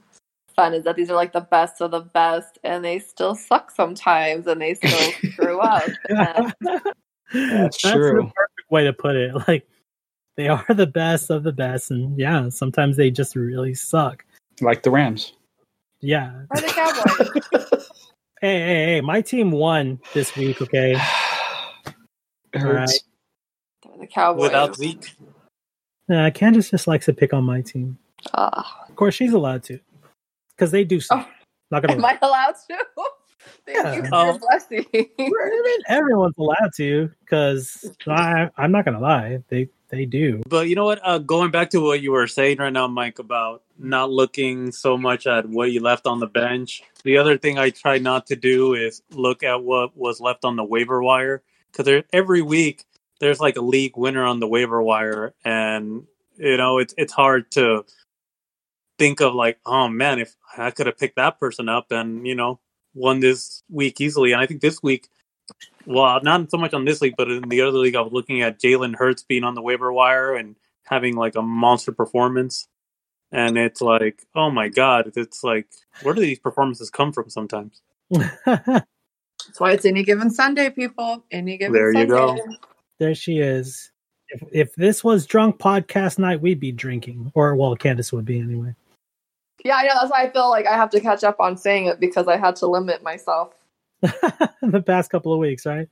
S4: fun is that these are like the best of the best and they still suck sometimes and they still screw up. And
S2: That's
S1: the
S2: true.
S1: Perfect way to put it. Like they are the best of the best, and yeah, sometimes they just really suck.
S2: Like the Rams.
S1: Yeah.
S4: or the Cowboys.
S1: Hey, hey, hey! My team won this week. Okay.
S2: It
S1: All right.
S2: hurts.
S4: They're the Cowboys.
S3: Without Zeke,
S1: Nah, Candace just likes to pick on my team.
S4: Ah.
S1: Of course, she's allowed to, because they do suck.
S4: Oh.
S1: Not gonna.
S4: Am
S1: lie.
S4: I allowed to? Thank
S1: Yeah.
S4: you for
S3: Oh.
S4: blessing.
S1: I mean, everyone's allowed to, because I'm not gonna lie. They they do.
S3: but you know what? Uh, going back to what you were saying right now, Mike, about not looking so much at what you left on the bench. The other thing I try not to do is look at what was left on the waiver wire because every week there's like a league winner on the waiver wire, and you know it's it's hard to think of like, oh man, if I could have picked that person up and you know won this week easily. And I think this week, well, not so much on this league, but in the other league, I was looking at Jalen Hurts being on the waiver wire and having like a monster performance. And it's like, oh my god, it's like, where do these performances come from? Sometimes
S4: That's why it's any given Sunday, people. Any given
S3: There you
S4: Sunday.
S3: go.
S1: there she is. If, if this was drunk podcast night, we'd be drinking, or well, Candace would be anyway.
S4: Yeah, I know. That's why I feel like I have to catch up on saying it because I had to limit myself.
S1: the past couple of weeks, right?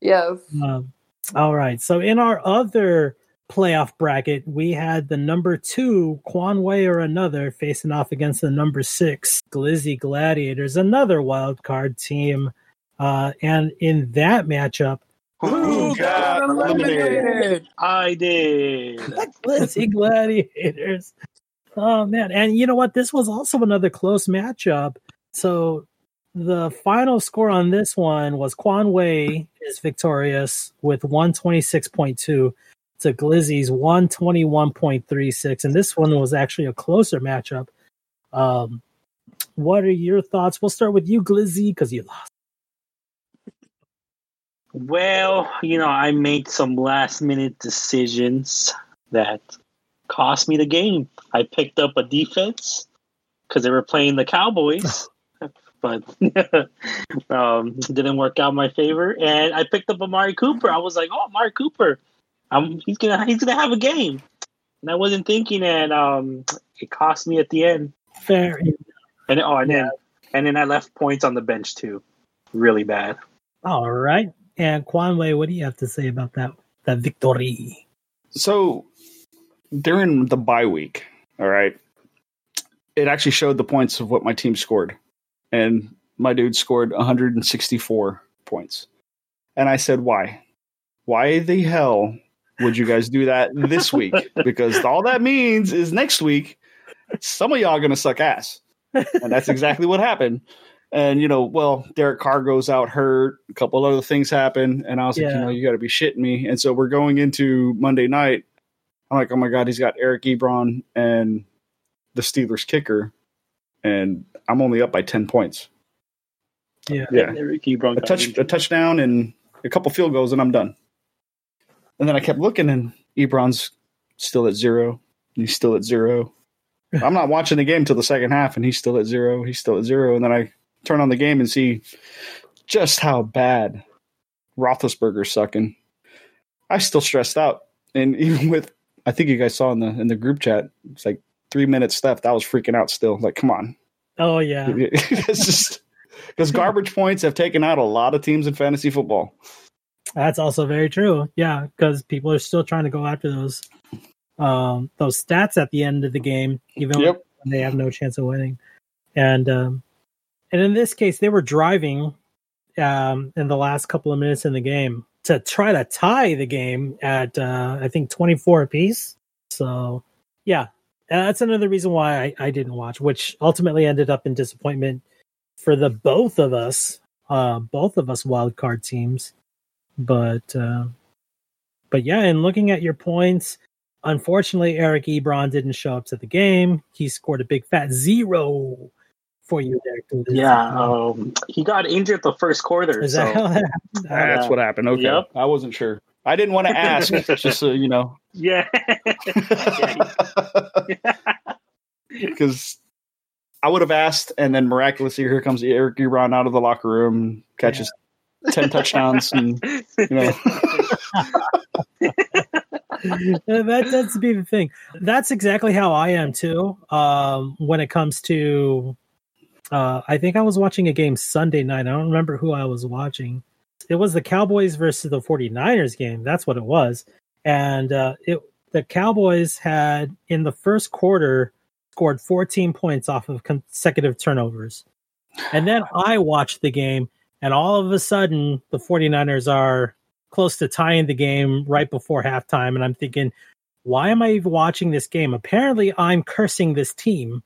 S4: Yes.
S1: Um, all right. So in our other playoff bracket, we had the number two Quan Way or another facing off against the number six Glizzy Gladiators, another wild card team. Uh, and in that matchup,
S2: Who got eliminated?
S5: I did.
S1: Glizzy Gladiators. Oh man, and you know what? This was also another close matchup. So the final score on this one was Quan Wei is victorious with 126.2 to Glizzy's 121.36. And this one was actually a closer matchup. Um, what are your thoughts? We'll start with you, Glizzy, because you lost.
S5: Well, you know, I made some last minute decisions that cost me the game. I picked up a defense because they were playing the Cowboys, but um, didn't work out in my favor. And I picked up Amari Cooper. I was like, oh, Amari Cooper, um, he's gonna he's gonna have a game. And I wasn't thinking, and um, it cost me at the end.
S1: Fair.
S5: And oh, and
S1: Yeah.
S5: then and then I left points on the bench too, really bad.
S1: All right. And Quan Wei, what do you have to say about that that victory?
S2: So during the bye week, all right, it actually showed the points of what my team scored. And my dude scored 164 points. And I said, why? Why the hell would you guys do that this week? Because all that means is next week, some of y'all are going to suck ass. And that's exactly what happened. And, you know, well, Derek Carr goes out hurt. A couple other things happen. And I was like, you know, you got to be shitting me. And so we're going into Monday night. I'm like, oh my God, he's got Eric Ebron and the Steelers kicker. And I'm only up by 10 points.
S1: Yeah.
S2: Yeah.
S5: Eric Ebron
S2: A touch, a touchdown and a couple field goals, and I'm done. And then I kept looking, and Ebron's still at zero. And he's still at zero. I'm not watching the game till the second half, and he's still at zero. He's still at zero. And then I turn on the game and see just how bad Roethlisberger's sucking. I still stressed out, and even with I think you guys saw in the in the group chat, it's like three minutes left. I was freaking out still. Like, come on,
S1: Oh yeah.
S2: it's just because garbage points have taken out a lot of teams in fantasy football.
S1: That's also very true. Yeah, because people are still trying to go after those um those stats at the end of the game, even
S2: Yep.
S1: when they have no chance of winning. And um and in this case, they were driving um in the last couple of minutes in the game to try to tie the game at uh I think 24 apiece. So yeah, that's another reason why I, I didn't watch, which ultimately ended up in disappointment for the both of us, uh both of us wild card teams but uh, but yeah, and looking at your points, unfortunately, Eric Ebron didn't show up to the game. He scored a big fat zero for you there. Glenn.
S5: Yeah, um, he got injured the first quarter.
S1: is
S5: so
S1: that how that happened?
S2: That's what happened. Okay,
S5: Yep.
S2: I wasn't sure. I didn't want to ask, just so you know,
S5: yeah,
S2: because I would have asked, and then miraculously, here comes Eric Ebron out of the locker room, catches ten touchdowns, and you know,
S1: that tends to be the thing. That's exactly how I am too. Um, when it comes to, uh, I think I was watching a game Sunday night. I don't remember who I was watching. It was the Cowboys versus the 49ers game. That's what it was. And uh, it the Cowboys had in the first quarter scored 14 points off of consecutive turnovers. And then I watched the game, and all of a sudden, the 49ers are close to tying the game right before halftime. And I'm thinking, why am I even watching this game? Apparently, I'm cursing this team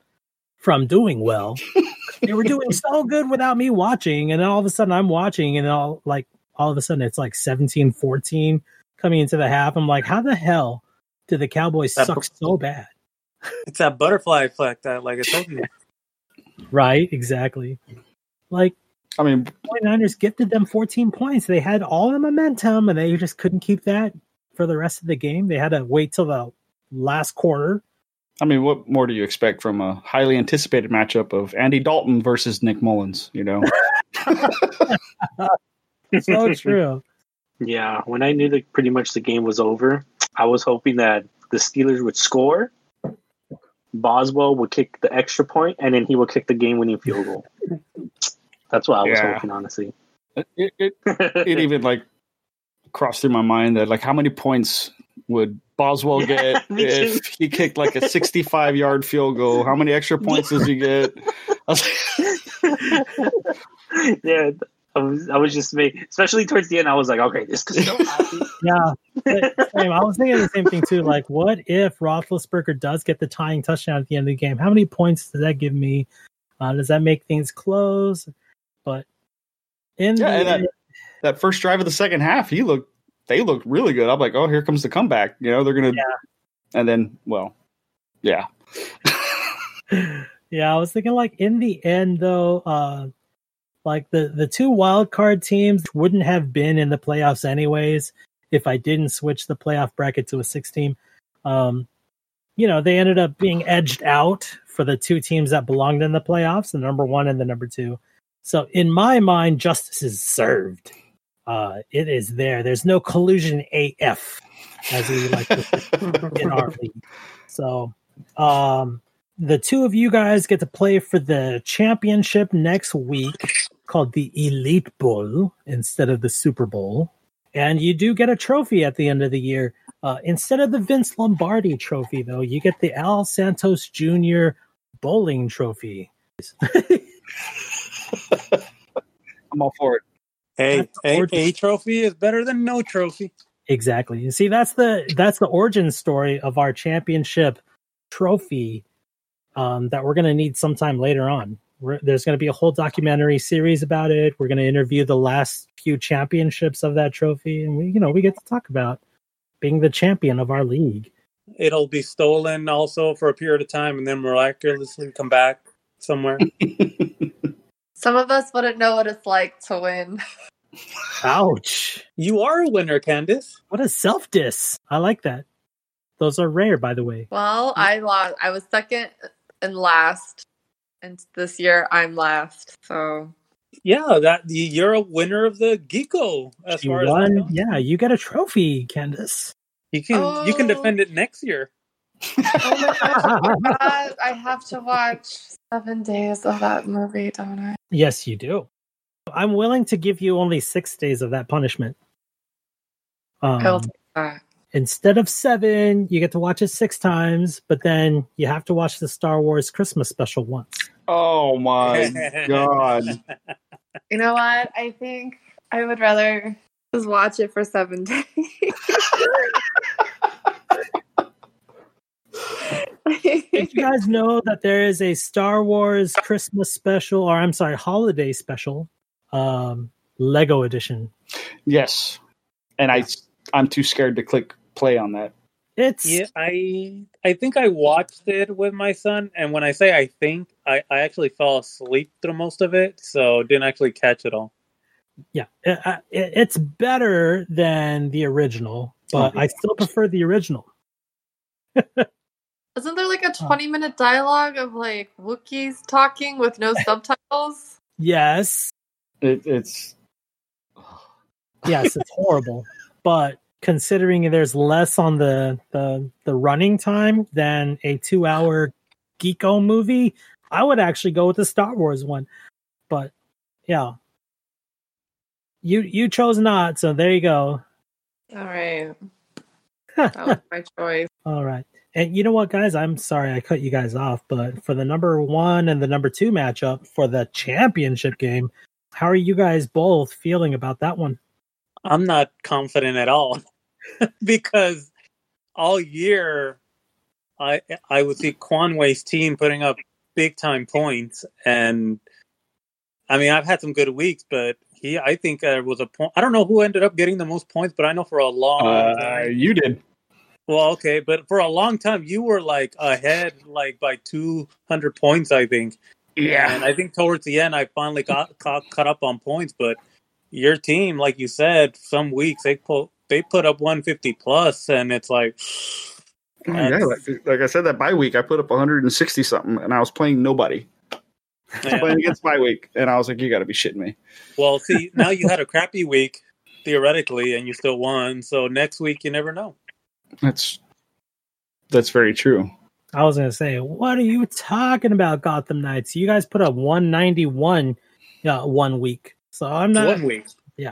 S1: from doing well. they were doing so good without me watching. And then all of a sudden, I'm watching, and all like, all of a sudden, it's like 17 14 coming into the half. I'm like, how the hell did the Cowboys
S3: That-
S1: suck so bad?
S3: It's that butterfly effect that, like I told you.
S1: Right, exactly. Like,
S2: I mean,
S1: 49ers gifted them 14 points. They had all the momentum and they just couldn't keep that for the rest of the game. They had to wait till the last quarter.
S2: I mean, what more do you expect from a highly anticipated matchup of Andy Dalton versus Nick Mullens? You know, It's
S1: So true.
S5: yeah. When I knew that pretty much the game was over, I was hoping that the Steelers would score. Boswell would kick the extra point, and then he would kick the game-winning field goal. That's what I was
S2: Yeah.
S5: hoping, honestly.
S2: It, it, it even like crossed through my mind that like how many points would Boswell get
S5: me too.
S2: if he kicked like a 65 yard field goal? How many extra points does he get? I was
S5: yeah, I was, I was just made, especially towards the end. I was like, okay, this could still happen.
S1: Yeah, same. I was thinking the same thing too. Like, what if Roethlisberger does get the tying touchdown at the end of the game? How many points does that give me? Uh, does that make things close? But in
S2: Yeah,
S1: the
S2: and that- that first drive of the second half, he looked they looked really good. I'm like, oh, here comes the comeback. You know, they're gonna and then well, yeah.
S1: yeah, I was thinking like in the end though, uh like the the two wild card teams wouldn't have been in the playoffs anyways if I didn't switch the playoff bracket to a six team. Um you know, they ended up being edged out for the two teams that belonged in the playoffs, the number 1 and the number 2. So in my mind justice is served. Uh it is there. There's no collusion AF as we like to say in our league. So um the two of you guys get to play for the championship next week called the Elite Bowl instead of the Super Bowl. And you do get a trophy at the end of the year. Uh, instead of the Vince Lombardi trophy, though, you get the Al Santos Jr. bowling trophy.
S2: I'm all for it.
S3: Hey, a, a trophy is better than no trophy.
S1: Exactly. You see, that's the that's the origin story of our championship trophy um, that we're going to need sometime later on. We're, there's going to be a whole documentary series about it. We're going to interview the last few championships of that trophy, and we, you know, we get to talk about being the champion of our league.
S3: It'll be stolen also for a period of time and then miraculously come back somewhere.
S4: Some of us wouldn't know what it's like to win.
S1: Ouch!
S3: you are a winner, Candice.
S1: What a self diss. I like that. Those are rare, by the way.
S4: Well, I lost. I was second and last, and this year I'm last. So
S3: Yeah, that you're a winner of the Geeko as
S1: You
S3: far as I
S1: won.
S3: know.
S1: Yeah, you get a trophy, Candace.
S3: You can you can
S4: Oh.
S3: defend it next year.
S4: oh my gosh, I have to watch seven days of that movie, don't I?
S1: Yes, you do. I'm willing to give you only six days of that punishment.
S4: I'll
S1: Um,
S4: take that.
S1: instead of seven, you get to watch it six times, but then you have to watch the Star Wars Christmas special once.
S2: Oh my god.
S4: You know what? I think I would rather just watch it for seven days.
S1: Did you guys know that there is a Star Wars Christmas special, or I'm sorry, holiday special, um, Lego edition?
S2: Yes. And I I'm too scared to click play on that.
S1: It's
S3: Yeah, I I think I watched it with my son, and when I say I think, I, I actually fell asleep through most of it, so didn't actually catch it all.
S1: yeah, it, it- it's better than the original, but I still prefer the original.
S4: Isn't there like a 20 minute dialogue of like Wookiees talking with no subtitles?
S1: Yes,
S2: It, it's
S1: yes, it's horrible, but considering there's less on the the the running time than a two hour Geeko movie, I would actually go with the Star Wars one. But yeah, you you chose not, so there you go.
S4: All right. That was my choice.
S1: All right. And you know what, guys? I'm sorry I cut you guys off, but for the number one and the number two matchup for the championship game, how are you guys both feeling about that one?
S3: I'm not confident at all because all year I I would see Quanway's team putting up big time points, and I mean I've had some good weeks, but he I think there was a point. I don't know who ended up getting the most points, but I know for a long
S2: uh,
S3: time.
S2: you did.
S3: Well, okay, but for a long time you were like ahead, like by 200 points, I think. Yeah, and I think towards the end, I finally got caught, caught up on points. But your team, like you said, some weeks they put they put up 150 plus, and it's like, oh,
S2: Yeah, like, like I said, that bye week I put up 160 something, and I was playing nobody.
S3: yeah.
S2: playing against bye week, and I was like, "You got to be shitting me."
S3: well, see, now you had a crappy week theoretically, and you still won. So next week, you never know.
S2: That's that's very true.
S1: I was gonna say, what are you talking about, Gotham Knights? You guys put up 191 uh, one week, so I'm not.
S3: One week.
S1: Yeah.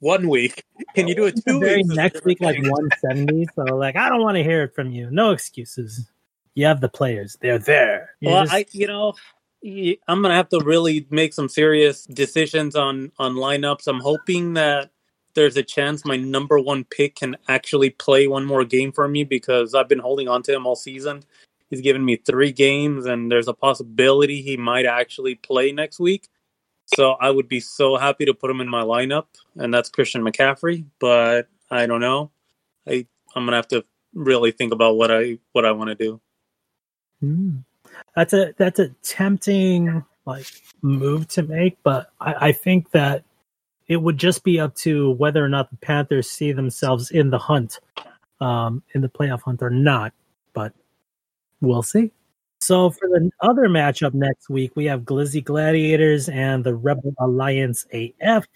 S3: One week. Can you do it two
S1: very
S3: weeks?
S1: next week like 170. so like, I don't want to hear it from you. No excuses. You have the players. They're there. You're
S3: Well,
S1: just-
S3: I you know y- I'm gonna have to really make some serious decisions on on lineups. I'm hoping that there's a chance my number one pick can actually play one more game for me because I've been holding on to him all season. He's given me three games, and there's a possibility he might actually play next week. So I would be so happy to put him in my lineup, and that's Christian McCaffrey. But I don't know. I I'm gonna have to really think about what I what I want to do.
S1: Hmm. That's a that's a tempting like move to make, but I, I think that it would just be up to whether or not the Panthers see themselves in the hunt, um, in the playoff hunt or not. But we'll see. So for the other matchup next week, we have Glizzy Gladiators and the Rebel Alliance AF.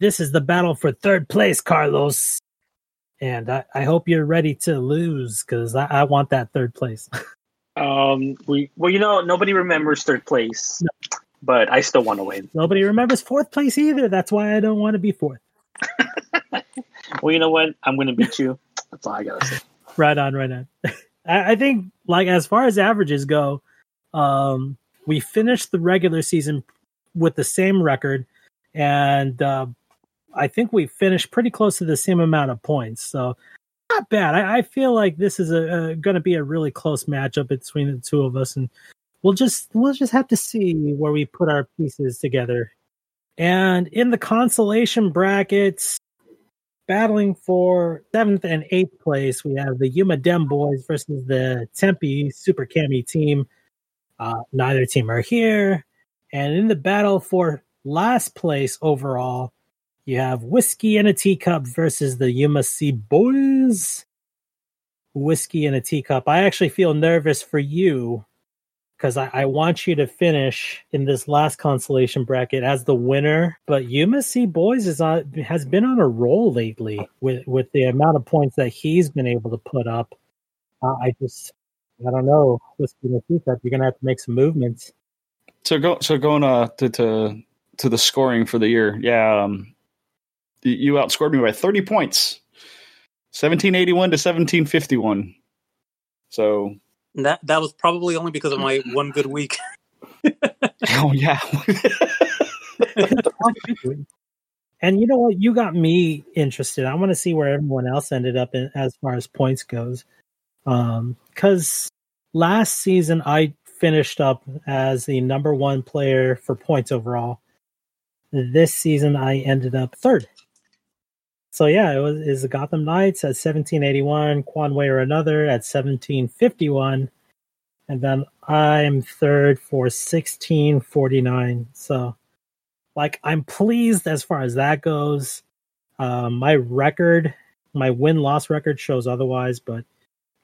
S1: This is the battle for third place, Carlos. And I, I hope you're ready to lose because I, I want that third place.
S5: Um, we well, you know, nobody remembers third place, but I still want to win.
S1: Nobody remembers fourth place either. That's why I don't want to be fourth.
S5: Well, you know what? I'm going to beat you. That's all I gotta say.
S1: Right on, right on. I, I think, like as far as averages go, um, we finished the regular season with the same record, and uh, I think we finished pretty close to the same amount of points. So not bad. I, I feel like this is a, a going to be a really close matchup between the two of us, and we'll just we'll just have to see where we put our pieces together. And in the consolation brackets, battling for seventh and eighth place, we have the Yuma Dem Boys versus the Tempe Super Cami team. Uh, neither team are here. And in the battle for last place overall, you have Whiskey in a Teacup versus the Yuma Sea Boys. Whiskey in a Teacup. I actually feel nervous for you because I, I want you to finish in this last consolation bracket as the winner. But Sea Boys is on has been on a roll lately with with the amount of points that he's been able to put up. Uh, I just I don't know. Whiskey in a Teacup, you're gonna have to make some movements.
S2: So go so going uh to to to the scoring for the year. Yeah, um, you outscored me by 30 points. 1781 to 1751. So,
S3: That that was probably only because of my one good week.
S2: oh yeah.
S1: And you know what? You got me interested. I want to see where everyone else ended up in, as far as points goes. Um, because last season I finished up as the number one player for points overall. This season I ended up third. So yeah, it was is the Gotham Knights at 1781, Quan Way or another at 1751, and then I'm third for 1649. So like I'm pleased as far as that goes. Um, my record, my win loss record shows otherwise, but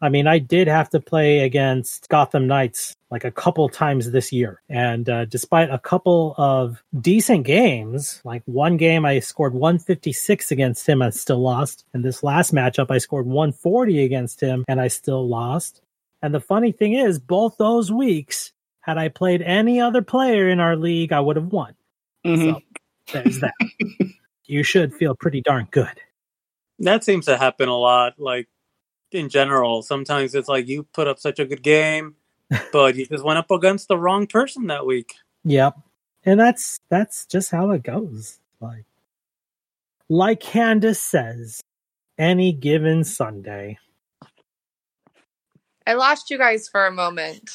S1: I mean, I did have to play against Gotham Knights like a couple times this year, and uh, despite a couple of decent games, like one game I scored 156 against him, I still lost, and this last matchup I scored 140 against him, and I still lost. And the funny thing is, both those weeks, had I played any other player in our league, I would have won.
S2: Mhm.
S1: So there's that. you should feel pretty darn good.
S3: That seems to happen a lot. Like in general, sometimes it's like you put up such a good game, but you just went up against the wrong person that week.
S1: Yep. And that's that's just how it goes. Like like Candace says, any given Sunday.
S4: I lost you guys for a moment.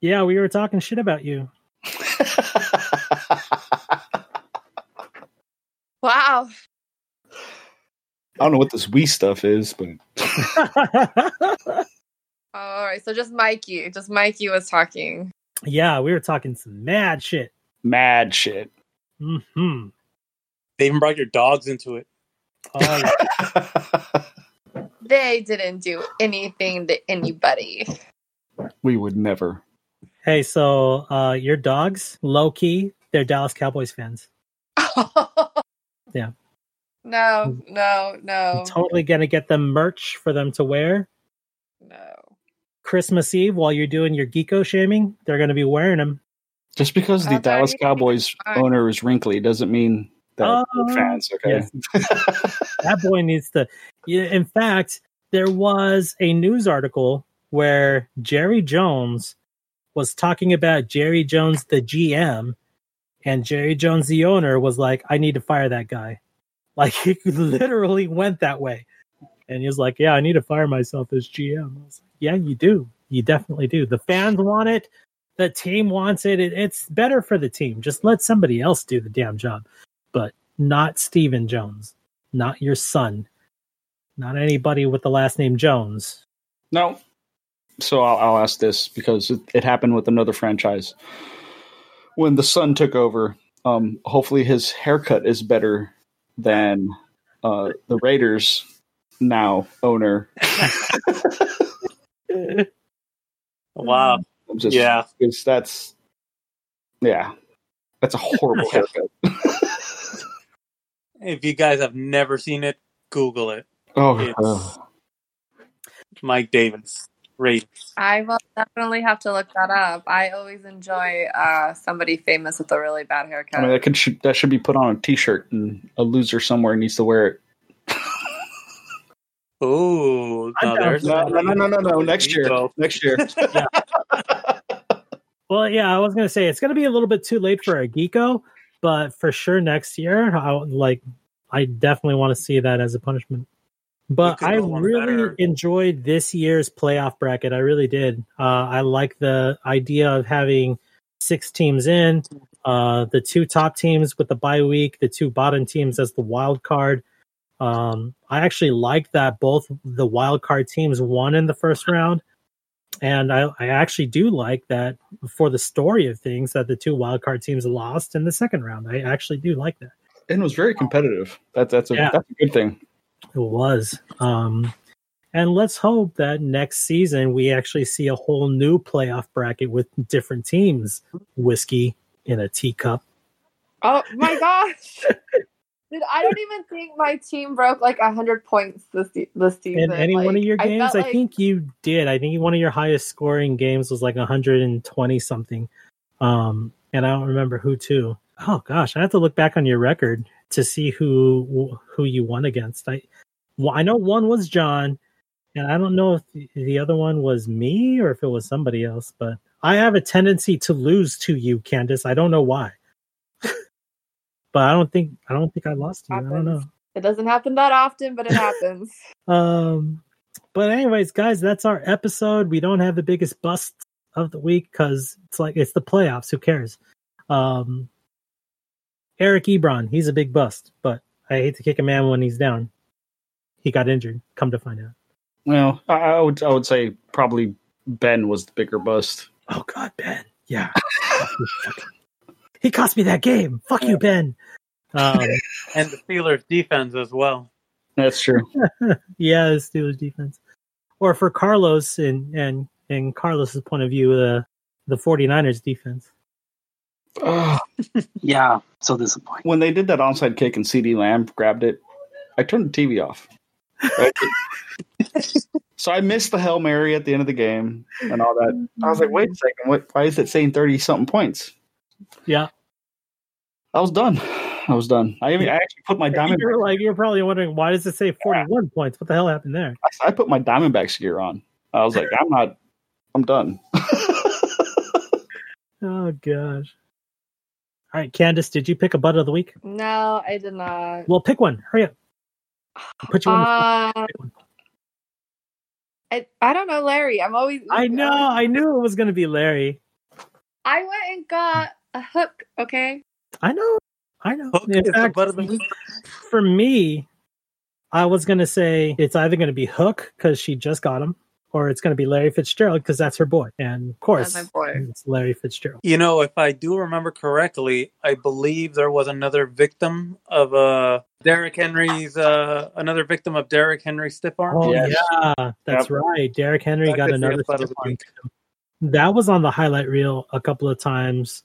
S1: Yeah, we were talking shit about you.
S4: Wow.
S2: I don't know what this Wii stuff is, but
S4: All right. So just Mikey. Just Mikey was talking.
S1: yeah, we were talking some mad shit.
S2: mad shit.
S1: hmm
S3: They even brought your dogs into it.
S1: Oh, yeah.
S4: They didn't do anything to anybody.
S2: we would never.
S1: hey, so uh your dogs, low key, they're Dallas Cowboys fans. Yeah.
S4: No, mm. no, no,
S1: I'm totally gonna get them merch for them to wear.
S4: no.
S1: Christmas Eve while you're doing your geeko shaming, they're gonna be wearing them.
S2: Just because the
S4: Okay,
S2: Dallas Cowboys owner is wrinkly doesn't mean that we're oh, fans. Okay.
S1: That boy needs to. Yeah, in fact, there was a news article where Jerry Jones was talking about Jerry Jones, the GM, and Jerry Jones, the owner, was like, "I need to fire that guy." Like he literally went that way, and he was like, "Yeah, I need to fire myself as GM." I was like, "Yeah, you do. You definitely do. The fans want it. The team wants it. it. It's better for the team. Just let somebody else do the damn job, but not Stephen Jones, not your son, not anybody with the last name Jones."
S2: No. So I'll, I'll ask this because it, it happened with another franchise. When the son took over, um, hopefully his haircut is better than uh, the Raiders now owner.
S3: Wow.
S2: I'm just,
S3: Yeah.
S2: it's, that's yeah, that's a horrible haircut.
S3: If you guys have never seen it, Google it.
S2: oh,
S3: It's Mike Davis. Raiders.
S4: I will definitely have to look that up. I always enjoy uh, somebody famous with a really bad haircut.
S2: I mean that could should, that should be put on a T-shirt, and a loser somewhere needs to wear it.
S3: Oh, no,
S1: down
S3: there's
S1: for
S2: No, no, no, no, no, no. Next year, next year.
S1: Well, yeah, I was gonna say it's gonna be a little bit too late for a Geeko, but for sure next year, I like I definitely want to see that as a punishment. But I really
S3: better.
S1: enjoyed this year's playoff bracket. I really did. Uh, I like the idea of having six teams in, uh, the two top teams with the bye week, the two bottom teams as the wild card. Um, I actually like that both the wild card teams won in the first round, and I, I actually do like that for the story of things that the two wild card teams lost in the second round. I actually do like that.
S2: and it was very competitive. That's that's a
S1: Yeah.
S2: that's a good thing.
S1: It was. Um, and let's hope that next season we actually see a whole new playoff bracket with different teams. Whiskey in a teacup.
S4: oh my gosh! Dude, I don't even think my team broke like hundred points this this season.
S1: In any one of your games, I,
S4: like-
S1: think you did. I think one of your highest scoring games was like 120 something. Um, and I don't remember who to. Oh gosh, I have to look back on your record to see who who you won against. I well, I know one was John, and I don't know if the, the other one was me or if it was somebody else. But I have a tendency to lose to you, Candace. I don't know why. but I don't think I don't think I lost to you. I don't know.
S4: It doesn't happen that often, but it happens.
S1: Um, but anyways, guys, that's our episode. We don't have the biggest bust of the week because it's like it's the playoffs. Who cares? Um, Eric Ebron, he's a big bust, but I hate to kick a man when he's down. He got injured. Come to find out.
S2: Well, I, I would I would say probably Ben was the bigger bust.
S1: Oh God, Ben. Yeah, he cost me that game. Fuck you, Ben. Um,
S3: And the Steelers defense as well.
S2: That's true.
S1: yeah, the Steelers defense. Or for Carlos and and and Carlos's point of view, uh, the 49ers defense.
S2: Ugh.
S5: Yeah, so disappointing.
S2: when they did that onside kick and CeeDee Lamb grabbed it, I turned the TV off. Right? so I missed the hail mary at the end of the game and all that. I was like, wait a second, what? Why is it saying thirty something points?
S1: Yeah.
S2: I was done. I was done. I, even, I actually put my diamond.
S1: You're like you're probably wondering why does it say 41 points? What the hell happened there?
S2: I put my Diamondbacks gear on. I was like, I'm not. I'm done.
S1: Oh gosh. All right, Candace, did you pick a butt of the week?
S4: no, I did not.
S1: Well, pick one. Hurry up. I'll put you on. the spot. One.
S4: I, I don't know, Larry. I'm always.
S1: I know. I knew it was going to be Larry.
S4: I went and got a hook. Okay.
S1: I know. I know.
S3: Hook
S1: In
S3: is the
S1: fact,
S3: butt of the
S1: for me, I was going to say it's either going to be Hook because she just got him, or it's going to be Larry Fitzgerald because that's her boy. And of course,
S4: That's my boy.
S1: it's Larry Fitzgerald.
S3: You know, if I do remember correctly, I believe there was another victim of uh Derrick Henry's uh another victim of Derrick Henry's stiff arm.
S1: Oh
S2: Yes.
S1: yeah, that's
S2: Yep.
S1: right. Derrick Henry
S3: That
S1: got
S3: could be a
S1: another
S3: butt
S1: stiff arm That was on the highlight reel a couple of times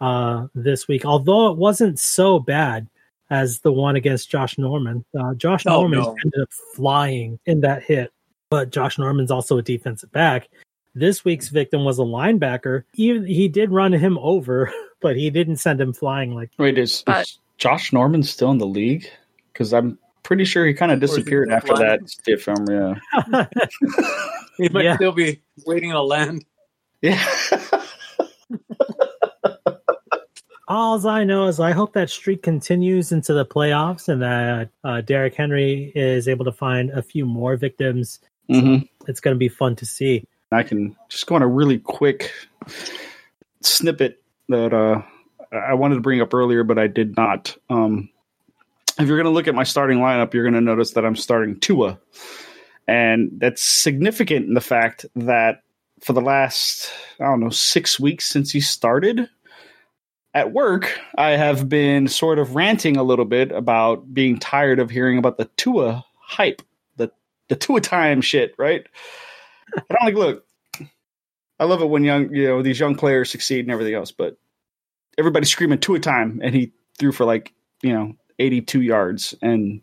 S1: uh, this week. Although it wasn't so bad, as the one against Josh Norman. Uh, Josh
S3: Oh,
S1: Norman
S3: no.
S1: ended up flying in that hit, but Josh Norman's also a defensive back. This week's victim was a linebacker. He, he did run him over, but he didn't send him flying like
S2: Wait, is,
S4: But-
S2: is Josh Norman still in the league? Because I'm pretty sure he kind of disappeared after
S3: flying?
S2: that stiff arm. Yeah.
S3: He might
S1: Yeah.
S3: still be waiting to land.
S2: Yeah.
S1: All I know is I hope that streak continues into the playoffs and that uh, Derrick Henry is able to find a few more victims.
S2: Hmm
S1: It's going to be fun to see.
S2: I can just go on a really quick snippet that uh, I wanted to bring up earlier, but I did not. Um, if you're going to look at my starting lineup, you're going to notice that I'm starting Tua. And that's significant in the fact that for the last, I don't know, six weeks since he started, at work, I have been sort of ranting a little bit about being tired of hearing about the Tua hype, the, Tua time shit, right? And I'm like, look, I love it when young, you know, these young players succeed and everything else, but everybody's screaming Tua time, and he threw for like, you know, 82 yards and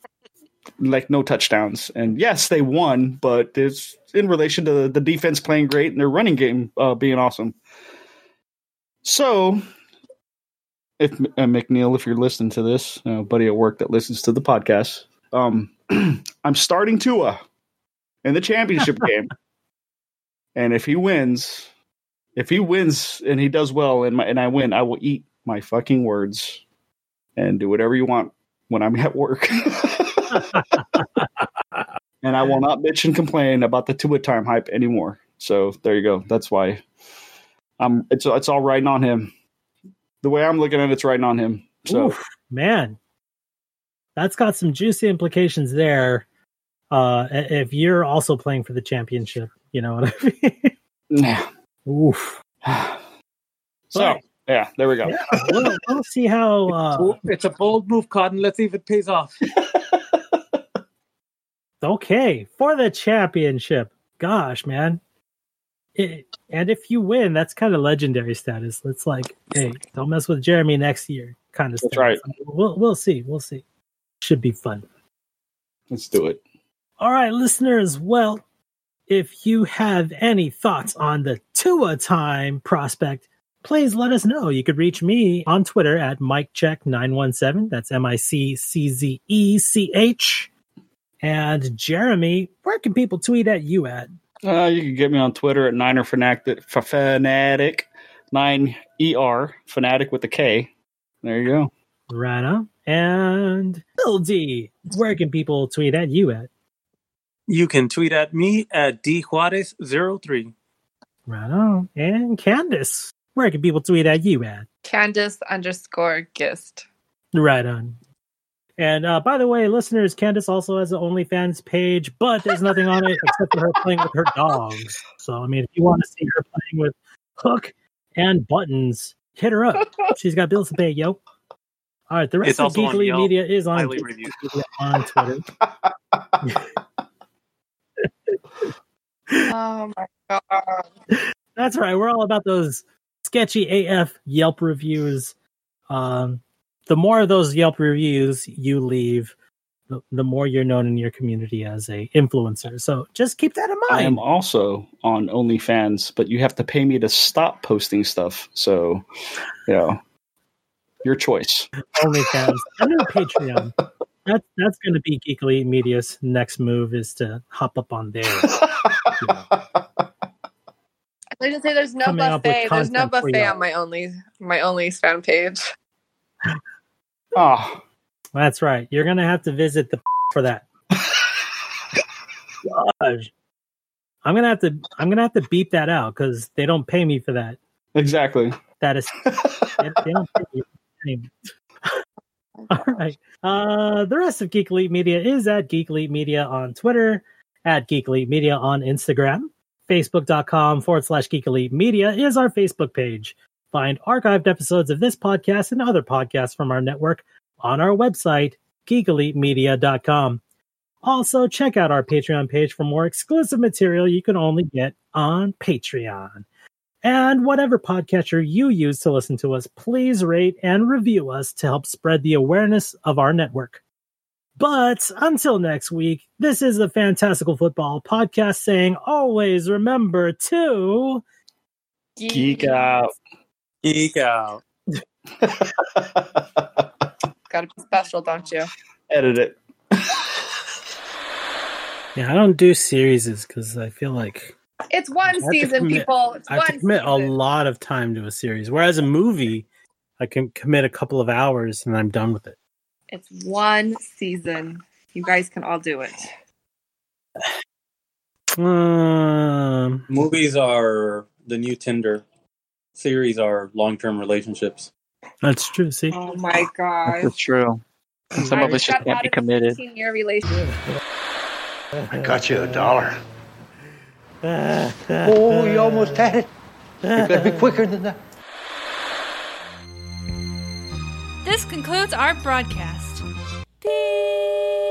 S2: like no touchdowns. And yes, they won, but it's in relation to the defense playing great and their running game uh, being awesome. So, if uh, McNeil, if you're listening to this, uh, buddy at work that listens to the podcast, um, I'm starting Tua in the championship game. And if he wins, if he wins and he does well and my, and I win, I will eat my fucking words and do whatever you want when I'm at work. and I will not bitch and complain about the Tua time hype anymore. So there you go. That's why I'm it's it's all riding on him. The way I'm looking at it, it's riding on him. So
S1: Oof, man, that's got some juicy implications there. Uh, if you're also playing for the championship, you know what I mean?
S2: yeah.
S1: Oof.
S2: So yeah, there we go.
S1: Yeah, we'll, we'll see how. Uh,
S3: it's a bold move, Cotton. Let's see if it pays off.
S1: okay, for the championship. Gosh, man. It, and if you win, that's kind of legendary status. It's like, hey, don't mess with Jeremy next year, kind of
S2: That's
S1: status.
S2: right.
S1: We'll we'll see. We'll see. Should be fun.
S2: Let's do it.
S1: All right, listeners. Well, if you have any thoughts on the Tua time prospect, please let us know. You could reach me on Twitter at MikeCheck917. That's M I C C Z E C H. And Jeremy, where can people tweet at you at?
S2: Uh, you can get me on Twitter at Niner Fanatic, Fanatic, nine ER, Fanatic with a K. There you go.
S1: Rana. And Bill D, where can people tweet at you at?
S3: You can tweet at me at djuarez03.
S1: Right on. And Candace, where can people tweet at you at?
S4: Candace underscore Gist.
S1: Right on. And uh, by the way, listeners, Candace also has an OnlyFans page, but there's nothing on it except for her playing with her dogs. So, I mean, if you want to see her playing with Hook and Buttons, hit her up. She's got bills to pay, yo. All right, the rest
S3: It's
S1: of Geekly
S3: Yelp.
S1: Media is on,
S3: Highly
S1: Geekly on Twitter.
S4: Oh my god.
S1: That's right. We're all about those sketchy AF Yelp reviews. Um, the more of those Yelp reviews you leave, the, the more you're known in your community as a influencer. So just keep that in mind.
S2: I am also on OnlyFans, but you have to pay me to stop posting stuff. So, you know, your choice.
S1: OnlyFans and then Patreon. That's that's going to be Geekly Media's next move is to hop up on there.
S4: I was gonna say there's no
S1: Coming
S4: buffet. There's no buffet on my only my only fan page.
S2: oh,
S1: That's right. You're going to have to visit the for that. Gosh. I'm gonna have to. I'm gonna have to beep that out because they don't pay me for that.
S2: exactly.
S1: That is they, they don't pay me anyway. All right. Uh, the rest of Geek Elite Media is at Geek Elite Media on Twitter, at Geek Elite Media on Instagram. Facebook.com forward slash Geek Elite Media is our Facebook page. Find archived episodes of this podcast and other podcasts from our network on our website, geekelitemedia.com. Also, check out our Patreon page for more exclusive material you can only get on Patreon. And whatever podcatcher you use to listen to us, please rate and review us to help spread the awareness of our network. But until next week, this is the Fantastical Football Podcast saying always remember to
S2: Geek out.
S3: Geek out.
S4: Gotta be special, don't you?
S2: Edit it.
S1: Yeah, I don't do series because I feel like
S4: It's one
S1: I
S4: season,
S1: commit-
S4: people. It's
S1: I have
S4: one
S1: to commit a lot of time to a series. Whereas a movie, I can commit a couple of hours and I'm done with it.
S4: It's one season. You guys can all do it.
S1: Um,
S3: Movies are the new Tinder. Series are long term relationships.
S1: that's true. See,
S4: Oh my god.
S6: That's true. Some
S4: I
S6: of us just can't be committed.
S4: 15-year relationship.
S7: I got you a dollar oh, you almost had it. You've got to be quicker than that.
S8: This concludes our broadcast. Beep.